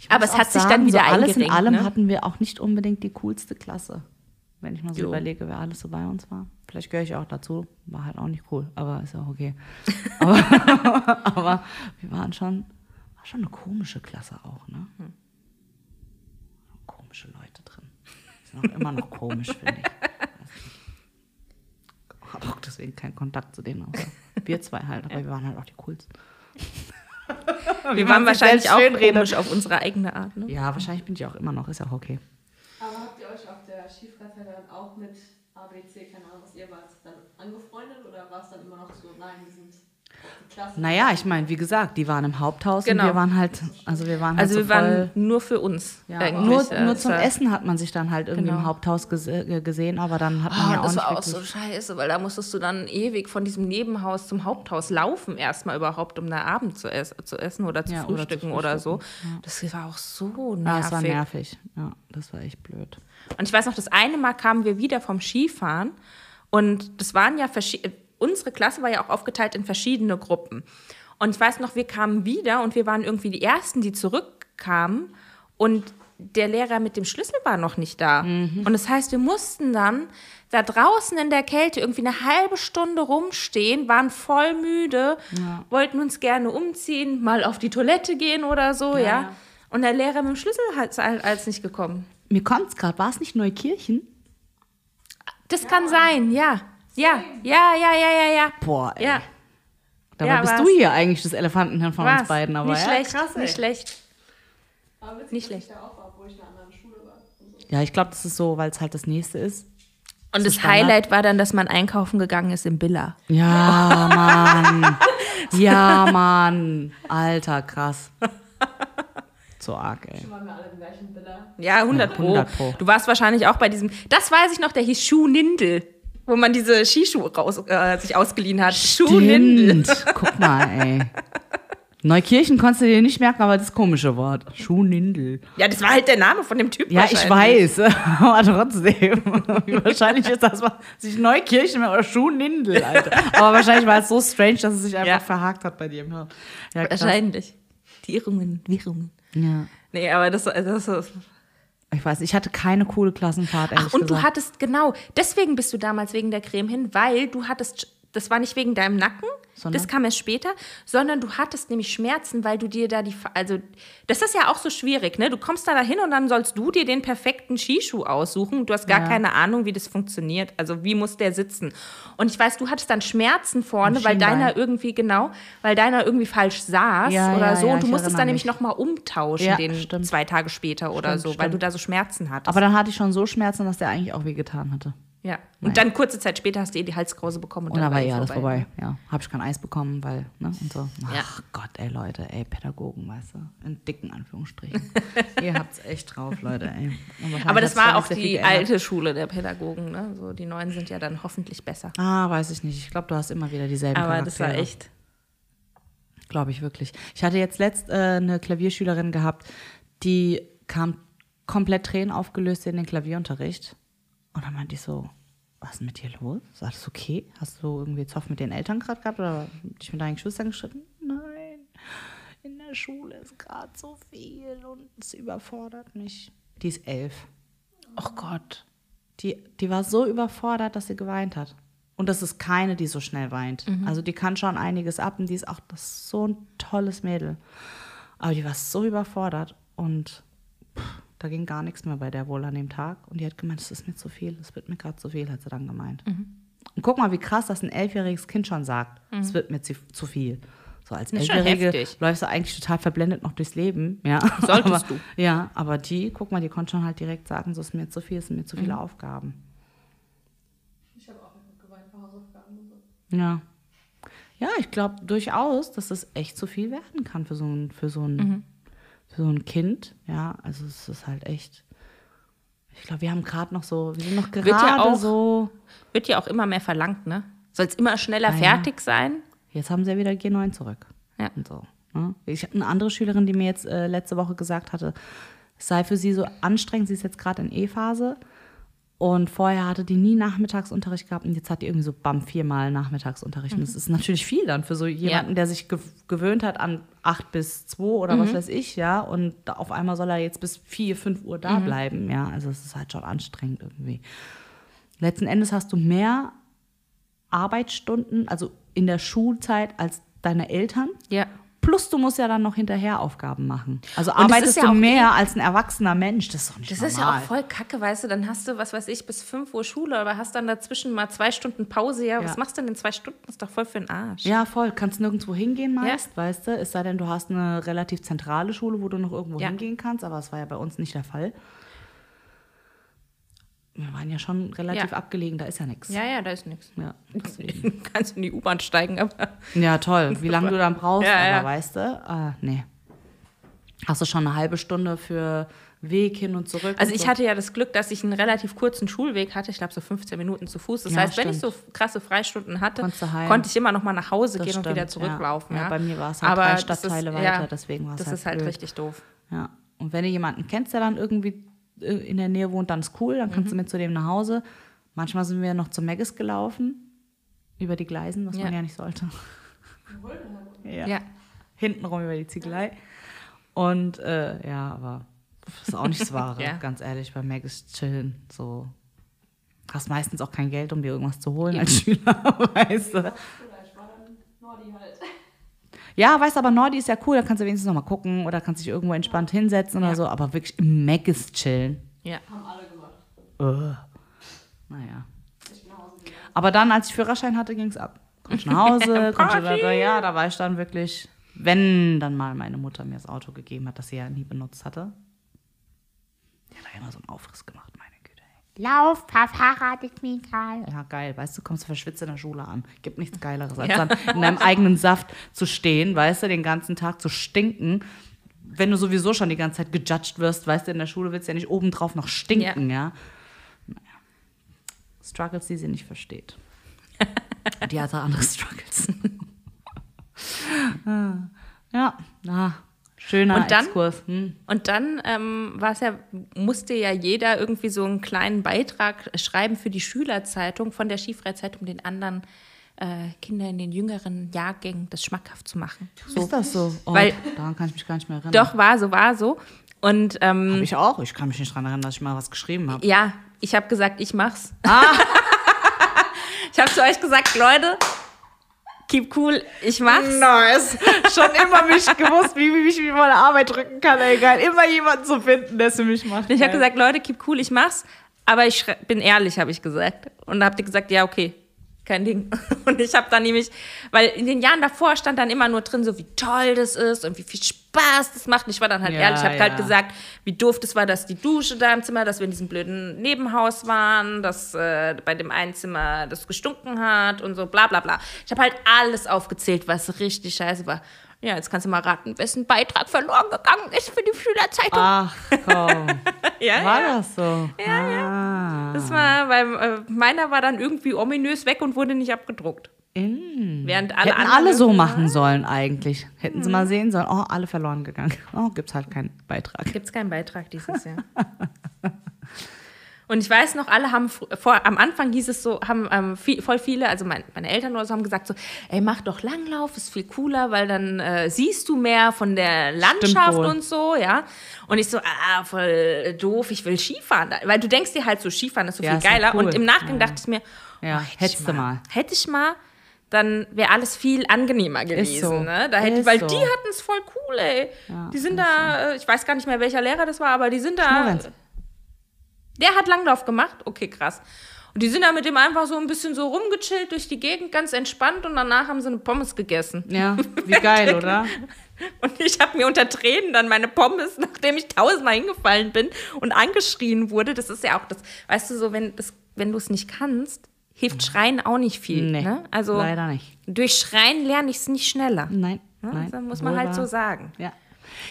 Aber es hat sich dann wieder so alles in allem ne? hatten wir auch nicht unbedingt die coolste Klasse. Wenn ich mal so Jo. überlege, wer alles so bei uns war. Vielleicht gehöre ich auch dazu. War halt auch nicht cool, aber ist auch okay. aber, aber wir waren schon, war schon eine komische Klasse auch, ne? Hm. Komische Leute drin. Sind auch immer noch komisch, finde ich. Habe auch deswegen keinen Kontakt zu denen. Außer wir zwei halt, aber wir waren halt auch die coolsten. Wir waren sich wahrscheinlich auch komisch auf unsere eigene Art. Ne? Ja, wahrscheinlich bin ich auch immer noch, ist ja auch okay. Aber habt ihr euch auf Skifreizeit dann auch mit ABC, keine Ahnung, was ihr wart, dann angefreundet oder war es dann immer noch so, nein, wir sind Klasse? Naja, ich meine, wie gesagt, die waren im Haupthaus Genau. und wir waren halt, also wir waren halt Also so wir waren voll, nur für uns. ja, eigentlich. nur, Äh, nur es zum Essen hat man sich dann halt irgendwie Genau. im Haupthaus gese äh, gesehen, aber dann hat man Oh, ja auch das nicht war auch so scheiße, weil da musstest du dann ewig von diesem Nebenhaus zum Haupthaus laufen, erstmal überhaupt, um da Abend zu, ess zu essen oder zu, Ja, oder zu frühstücken oder so. Das war auch so nervig. ja, es war nervig. Ja, das war echt blöd. Und ich weiß noch, das eine Mal kamen wir wieder vom Skifahren und das waren ja unsere Klasse war ja auch aufgeteilt in verschiedene Gruppen. Und ich weiß noch, wir kamen wieder und wir waren irgendwie die Ersten, die zurückkamen und der Lehrer mit dem Schlüssel war noch nicht da. Und das heißt, wir mussten dann da draußen in der Kälte irgendwie eine halbe Stunde rumstehen, waren voll müde, wollten uns gerne umziehen, mal auf die Toilette gehen oder so, ja. ja. Und der Lehrer mit dem Schlüssel hat als nicht gekommen. Mir kommt's gerade, war es nicht Neukirchen? Das kann sein, ja. Ja, ja, ja, ja, ja, ja. Boah, ey. Ja, Dabei ja, bist war's. du hier eigentlich das Elefantenhirn von war's. uns beiden. Aber nicht ja, schlecht, krass, ey. nicht schlecht. Aber witzig, Nicht schlecht. ich da auch war, wo ich in einer anderen Schule war. Und so. Ja, ich glaube, das ist so, weil es halt das nächste ist. Und das Standard. Highlight war dann, dass man einkaufen gegangen ist im Billa. Ja, Mann. Ja, Mann. Alter, krass. So arg, ey. Waren wir alle im gleichen Villa. Ja, 100 Pro. 100 Pro. Du warst wahrscheinlich auch bei diesem, das weiß ich noch, der hieß Schuhnindel, wo man diese Skischuhe raus, äh, sich ausgeliehen hat. Schuhnindel. Guck mal, ey. Neukirchen konntest du dir nicht merken, aber das komische Wort. Schuhnindel. Ja, das war halt der Name von dem Typ Ja, ich weiß, aber trotzdem. Wie wahrscheinlich ist das, was sich Neukirchen oder Schuhnindel, Alter. Aber wahrscheinlich war es so strange, dass es sich einfach Ja. verhakt hat bei dir im Hirn. Ja. Wahrscheinlich. Die Irrungen, Wirrungen. Ja. Nee, aber das, das, das Ich weiß, ich hatte keine coole Klassenfahrt, Ach, und du gesagt. hattest, genau, deswegen bist du damals wegen der Creme hin, weil du hattest das war nicht wegen deinem Nacken, Sondern? das kam erst später, sondern du hattest nämlich Schmerzen, weil du dir da die, also das ist ja auch so schwierig, ne? Du kommst da dahin und dann sollst du dir den perfekten Skischuh aussuchen. Du hast gar Ja. keine Ahnung, wie das funktioniert. Also wie muss der sitzen? Und ich weiß, du hattest dann Schmerzen vorne, weil deiner irgendwie genau, weil deiner irgendwie falsch saß Ja, oder ja, so. und du musstest dann nämlich mich. nochmal umtauschen, den stimmt. zwei Tage später oder Stimmt, so, weil stimmt. du da so Schmerzen hattest. Aber dann hatte ich schon so Schmerzen, dass der eigentlich auch wehgetan hatte. Ja. Und dann kurze Zeit später hast du eh die Halskrause bekommen und, Und dann dann war ja alles vorbei. Ja, habe ich kein Eis bekommen, weil, ne, und so. Ach Ja. Gott, ey, Leute, ey, Pädagogen, weißt du, in dicken Anführungsstrichen. Ihr habt's echt drauf, Leute, ey. Aber das war auch die alte Schule der Pädagogen, ne? So, die neuen sind ja dann hoffentlich besser. Ah, weiß ich nicht. Ich glaube, du hast immer wieder dieselben Aber das war Charaktere. echt. Glaube ich wirklich. Ich hatte jetzt letzt äh, eine Klavierschülerin gehabt, die kam komplett Tränen aufgelöst in den Klavierunterricht. Und dann meinte ich so, was ist denn mit dir los? Ist alles okay? Hast du irgendwie Zoff mit den Eltern gerade gehabt oder dich mit deinen Geschwistern gestritten? Nein, in der Schule ist gerade so viel und es überfordert mich. Die ist elf. Oh Gott. Die, die war so überfordert, dass sie geweint hat. Und das ist keine, die so schnell weint. Also die kann schon einiges ab und die ist auch das ist so ein tolles Mädel. Aber die war so überfordert und pff, da ging gar nichts mehr bei der wohl an dem Tag. Und die hat gemeint, es ist mir zu viel, es wird mir gerade zu viel, hat sie dann gemeint. Und guck mal, wie krass das ein elfjähriges Kind schon sagt. Es wird mir zu, zu viel. So als Das Elfjährige läufst du eigentlich total verblendet noch durchs Leben. Ja. Solltest aber, du. Ja, aber die, guck mal, die konnte schon halt direkt sagen, so ist mir zu viel, es sind mir zu viele Mhm. Aufgaben. Ich habe auch geweint bei Hausaufgaben und so. Ja. Ja, ich glaube durchaus, dass es echt zu viel werden kann für so ein, für so ein, Mhm. Für so ein Kind. Ja, also es ist halt echt. Ich glaube, wir haben gerade noch so, wir sind noch ja gerade auch- so. Wird ja auch immer mehr verlangt, ne? Soll es immer schneller Ja, ja. fertig sein? Jetzt haben sie ja wieder G9 zurück. Ja. Und so. Ne? Ich habe eine andere Schülerin, die mir jetzt äh, letzte Woche gesagt hatte, es sei für sie so anstrengend, sie ist jetzt gerade in E-Phase. Und vorher hatte die nie Nachmittagsunterricht gehabt und jetzt hat die irgendwie so bam viermal Nachmittagsunterricht. Und das ist natürlich viel dann für so jemanden, Ja. der sich gew gewöhnt hat an acht bis zwei oder was weiß ich, ja. Und auf einmal soll er jetzt bis vier, fünf Uhr da bleiben, ja. Also es ist halt schon anstrengend irgendwie. Letzten Endes hast du mehr Arbeitsstunden, also in der Schulzeit als deine Eltern. Ja. Plus du musst ja dann noch hinterher Aufgaben machen. Also Und es arbeitest ja du mehr als ein erwachsener Mensch. Das ist doch nicht Das normal. ist ja auch voll kacke, weißt du, dann hast du, was weiß ich, bis 5 Uhr Schule, aber hast dann dazwischen mal zwei Stunden Pause. Ja, was Ja. machst du denn in zwei Stunden? Das ist doch voll für den Arsch. Ja, voll. Kannst nirgendwo hingehen meist, weißt du. Es sei denn, du hast eine relativ zentrale Schule, wo du noch irgendwo Ja. hingehen kannst, aber das war ja bei uns nicht der Fall. Wir waren ja schon relativ Ja. abgelegen, da ist ja nichts. Ja, ja, da ist nichts. Ja. Du kannst in die U-Bahn steigen, aber ja, toll. Wie lange du dann brauchst, Ja, aber ja. weißt du, äh, nee. Hast du schon eine halbe Stunde für Weg hin und zurück? Also und ich so? hatte ja das Glück, dass ich einen relativ kurzen Schulweg hatte. Ich glaube so 15 Minuten zu Fuß. Das heißt, wenn ich so stimmt. krasse Freistunden hatte, konnte ich immer noch mal nach Hause Das gehen und stimmt, wieder zurücklaufen. ja. Bei mir war es halt Aber drei Stadtteile ist, weiter, ja, deswegen war es Das halt ist halt blöd. richtig doof. Ja. Und wenn du jemanden kennst, der dann irgendwie in der Nähe wohnt, dann ist cool, dann kannst du Mhm. mit zu dem nach Hause. Manchmal sind wir noch zu Meggis gelaufen, über die Gleisen, was Ja. man ja nicht sollte. Ja. Ja. Hintenrum über die Ziegelei. Und äh, ja, aber das ist auch nicht das Wahre, Ja. ganz ehrlich, bei Meggis chillen. So. Hast meistens auch kein Geld, um dir irgendwas zu holen als Schüler, weißt du. Oder ich war dann Nordi halt. Ja, weißt du, aber Nordi ist ja cool, da kannst du wenigstens noch mal gucken oder kannst dich irgendwo entspannt hinsetzen oder Ja. so, aber wirklich im Meggis chillen. Ja. Haben alle gemacht. Naja. Nach Hause gegangen. Aber dann, als ich Führerschein hatte, ging es ab. Ich nach Hause, konnte da, da, ja, da war ich dann wirklich, wenn dann mal meine Mutter mir das Auto gegeben hat, das sie ja nie benutzt hatte. Die hat da immer so einen Aufriss gemacht. Lauf, fahr Fahrrad, ist mir egal. Ja, geil. Weißt du, kommst du verschwitzt in der Schule an. Gibt nichts Geileres, als Ja. dann in deinem eigenen Saft zu stehen, weißt du, den ganzen Tag zu stinken. Wenn du sowieso schon die ganze Zeit gejudged wirst, weißt du, in der Schule willst du ja nicht obendrauf noch stinken, ja. Naja. Struggles, die sie nicht versteht. die hatte andere Struggles. Ah. ja, ah, schöner Und dann? Exkurs. Hm. Und dann ähm, war es ja, musste ja jeder irgendwie so einen kleinen Beitrag schreiben für die Schülerzeitung von der Skifreizeitung, den anderen äh, Kindern in den jüngeren Jahrgängen das schmackhaft zu machen. So. Ist das so? Oh, Weil- daran kann ich mich gar nicht mehr erinnern. Doch, war so, war so. Und ähm, Hab ich auch. Ich kann mich nicht daran erinnern, dass ich mal was geschrieben habe. ja, ich habe gesagt, ich mach's. Ah. ich habe zu euch gesagt, Leute, keep cool, ich mach's. Nice. Schon immer mich gewusst, wie, wie ich mich meine Arbeit drücken kann, ey, geil. Immer jemanden zu finden, der es für mich macht. Ich habe gesagt, Leute, keep cool, ich mach's. Aber ich bin ehrlich, habe ich gesagt. Und da habt ihr gesagt, ja, okay, kein Ding. Und ich habe dann nämlich, weil in den Jahren davor stand dann immer nur drin, so wie toll das ist und wie viel Spaß das macht. Und ich war dann halt Ja, ehrlich, ich habe ja. halt gesagt, wie doof das war, dass die Dusche da im Zimmer, dass wir in diesem blöden Nebenhaus waren, dass äh, bei dem einen Zimmer das gestunken hat und so, bla bla bla. Ich habe halt alles aufgezählt, was richtig scheiße war. Ja, jetzt kannst du mal raten, wessen Beitrag verloren gegangen ist für die Schülerzeitung. Ach komm. ja, War ja. das so? Ja, ja. Das war, weil äh, meiner war dann irgendwie ominös weg und wurde nicht abgedruckt. Während alle Hätten alle so irgendwie- machen sollen eigentlich. Hätten sie mal sehen sollen, oh, alle verloren gegangen. Oh, gibt's halt keinen Beitrag. Gibt's keinen Beitrag dieses Jahr. Und ich weiß noch, alle haben vor, am Anfang hieß es so, haben ähm, viel, voll viele, also mein, meine Eltern oder so, haben gesagt so, ey, mach doch Langlauf, ist viel cooler, weil dann äh, siehst du mehr von der Landschaft und so, ja. Und ich so, ah, voll doof, ich will Skifahren. Weil du denkst dir halt so, Skifahren ist so Ja, viel ist geiler. cool. Und im Nachgang Ja. dachte ich mir, Ja, oh, hätte hättest ich du mal. mal. Hätte ich mal, dann wäre alles viel angenehmer gewesen. so. Ne? Da hätte, Ist weil so. die hatten es voll cool, ey. Ja, die sind da, äh, ich weiß gar nicht mehr, welcher Lehrer das war, aber die sind da. Schmorenz. Der hat Langlauf gemacht? Okay, krass. Und die sind da mit dem einfach so ein bisschen so rumgechillt durch die Gegend, ganz entspannt und danach haben sie eine Pommes gegessen. Ja, wie geil, oder? Und ich habe mir unter Tränen dann meine Pommes, nachdem ich tausendmal hingefallen bin und angeschrien wurde, das ist ja auch das, weißt du, so, wenn, das, wenn du es nicht kannst, hilft Schreien auch nicht viel. Nee, ne? Also leider nicht. durch Schreien lerne ich es nicht schneller. Nein, Ne? nein. Das muss man wohl halt so sagen. Ja.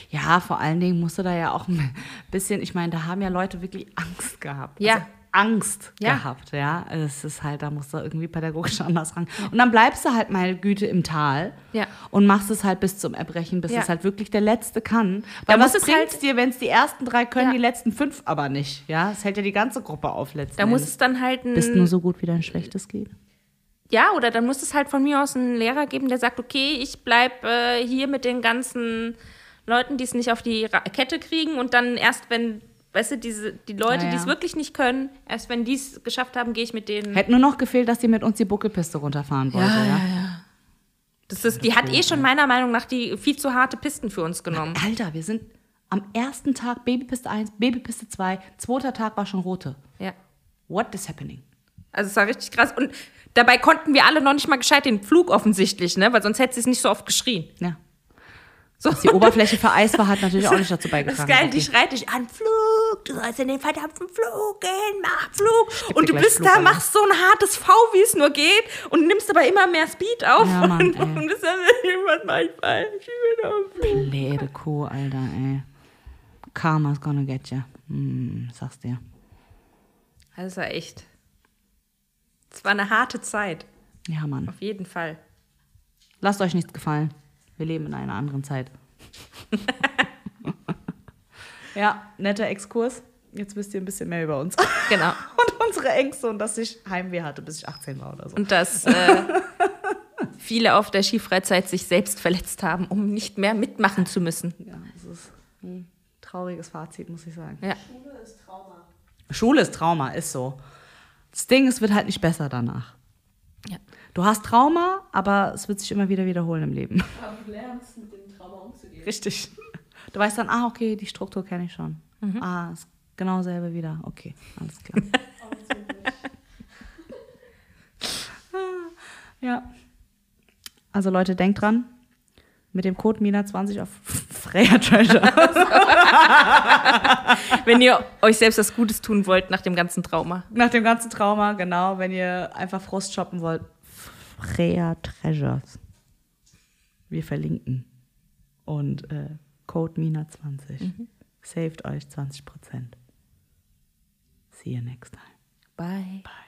Ja, vor allen Dingen musst du da ja auch ein bisschen, ich meine, da haben ja Leute wirklich Angst gehabt. Ja. Also Angst Ja. gehabt, ja. Es ist halt, da musst du irgendwie pädagogisch anders ran. Und dann bleibst du halt mal Güte im Tal Ja. und machst es halt bis zum Erbrechen, bis Ja. es halt wirklich der Letzte kann. Da Weil muss was es bringt's halt- dir, wenn es die ersten drei können, die letzten fünf aber nicht, ja? Es hält ja die ganze Gruppe auf letzten Da muss es dann halt ein, Bist nur so gut, wie dein Schlechtes geht. ja, oder dann muss es halt von mir aus einen Lehrer geben, der sagt, okay, ich bleib äh, hier mit den ganzen Leuten, die es nicht auf die Ra Kette kriegen und dann erst, wenn, weißt du, diese, die Leute, Ja, die es ja. wirklich nicht können, erst wenn die es geschafft haben, gehe ich mit denen. Hätte nur noch gefehlt, dass die mit uns die Buckelpiste runterfahren wollte, ja? Das ist, die hat eh schon meiner Meinung nach die viel zu harte Pisten für uns genommen. Alter, wir sind am ersten Tag Babypiste 1, Babypiste 2, zweiter Tag war schon rote. Ja. What is happening? Also es war richtig krass. Und dabei konnten wir alle noch nicht mal gescheit den Flug offensichtlich, ne? Weil sonst hätte sie es nicht so oft geschrien. Ja. So. Dass die Oberfläche vereist war, hat natürlich auch nicht dazu Das beigetragen. ist geil, die Okay. schreit dich an, Flug, du sollst in den verdammten Flug gehen, mach Flug. Und du bist da, Flugalarm. machst so ein hartes V, wie es nur geht und nimmst aber immer mehr Speed auf. Ja, Mann, und, und das ist was mach ich bin am Flug. Blöde Kuh, Alter, ey. Karma's gonna get ya. Hm, sag's dir. Das war echt. Es war eine harte Zeit, Ja, Mann. auf jeden Fall. Lasst euch nichts gefallen. Wir leben in einer anderen Zeit. ja, netter Exkurs. Jetzt wisst ihr ein bisschen mehr über uns. Genau. Und unsere Ängste und dass ich Heimweh hatte, bis ich 18 war oder so. Und dass äh, viele auf der Skifreizeit sich selbst verletzt haben, um nicht mehr mitmachen zu müssen. Ja, das ist ein trauriges Fazit, muss ich sagen. Ja. Schule ist Trauma. Schule ist Trauma, ist so. Das Ding, es wird halt nicht besser danach. Du hast Trauma, aber es wird sich immer wieder wiederholen im Leben. Aber du lernst, mit dem Trauma umzugehen. Richtig. Du weißt dann, ah, okay, die Struktur kenne ich schon. Ah, ist genau selbe wieder. Okay, alles klar. ja. Also Leute, denkt dran, mit dem Code MINA20 auf Freya Treasure. Wenn ihr euch selbst was Gutes tun wollt nach dem ganzen Trauma. Nach dem ganzen Trauma, genau, wenn ihr einfach Frust shoppen wollt. Freya Treasures. Wir verlinken. Und äh, Code MINA20. Saved euch 20%. See you next time. Bye. Bye.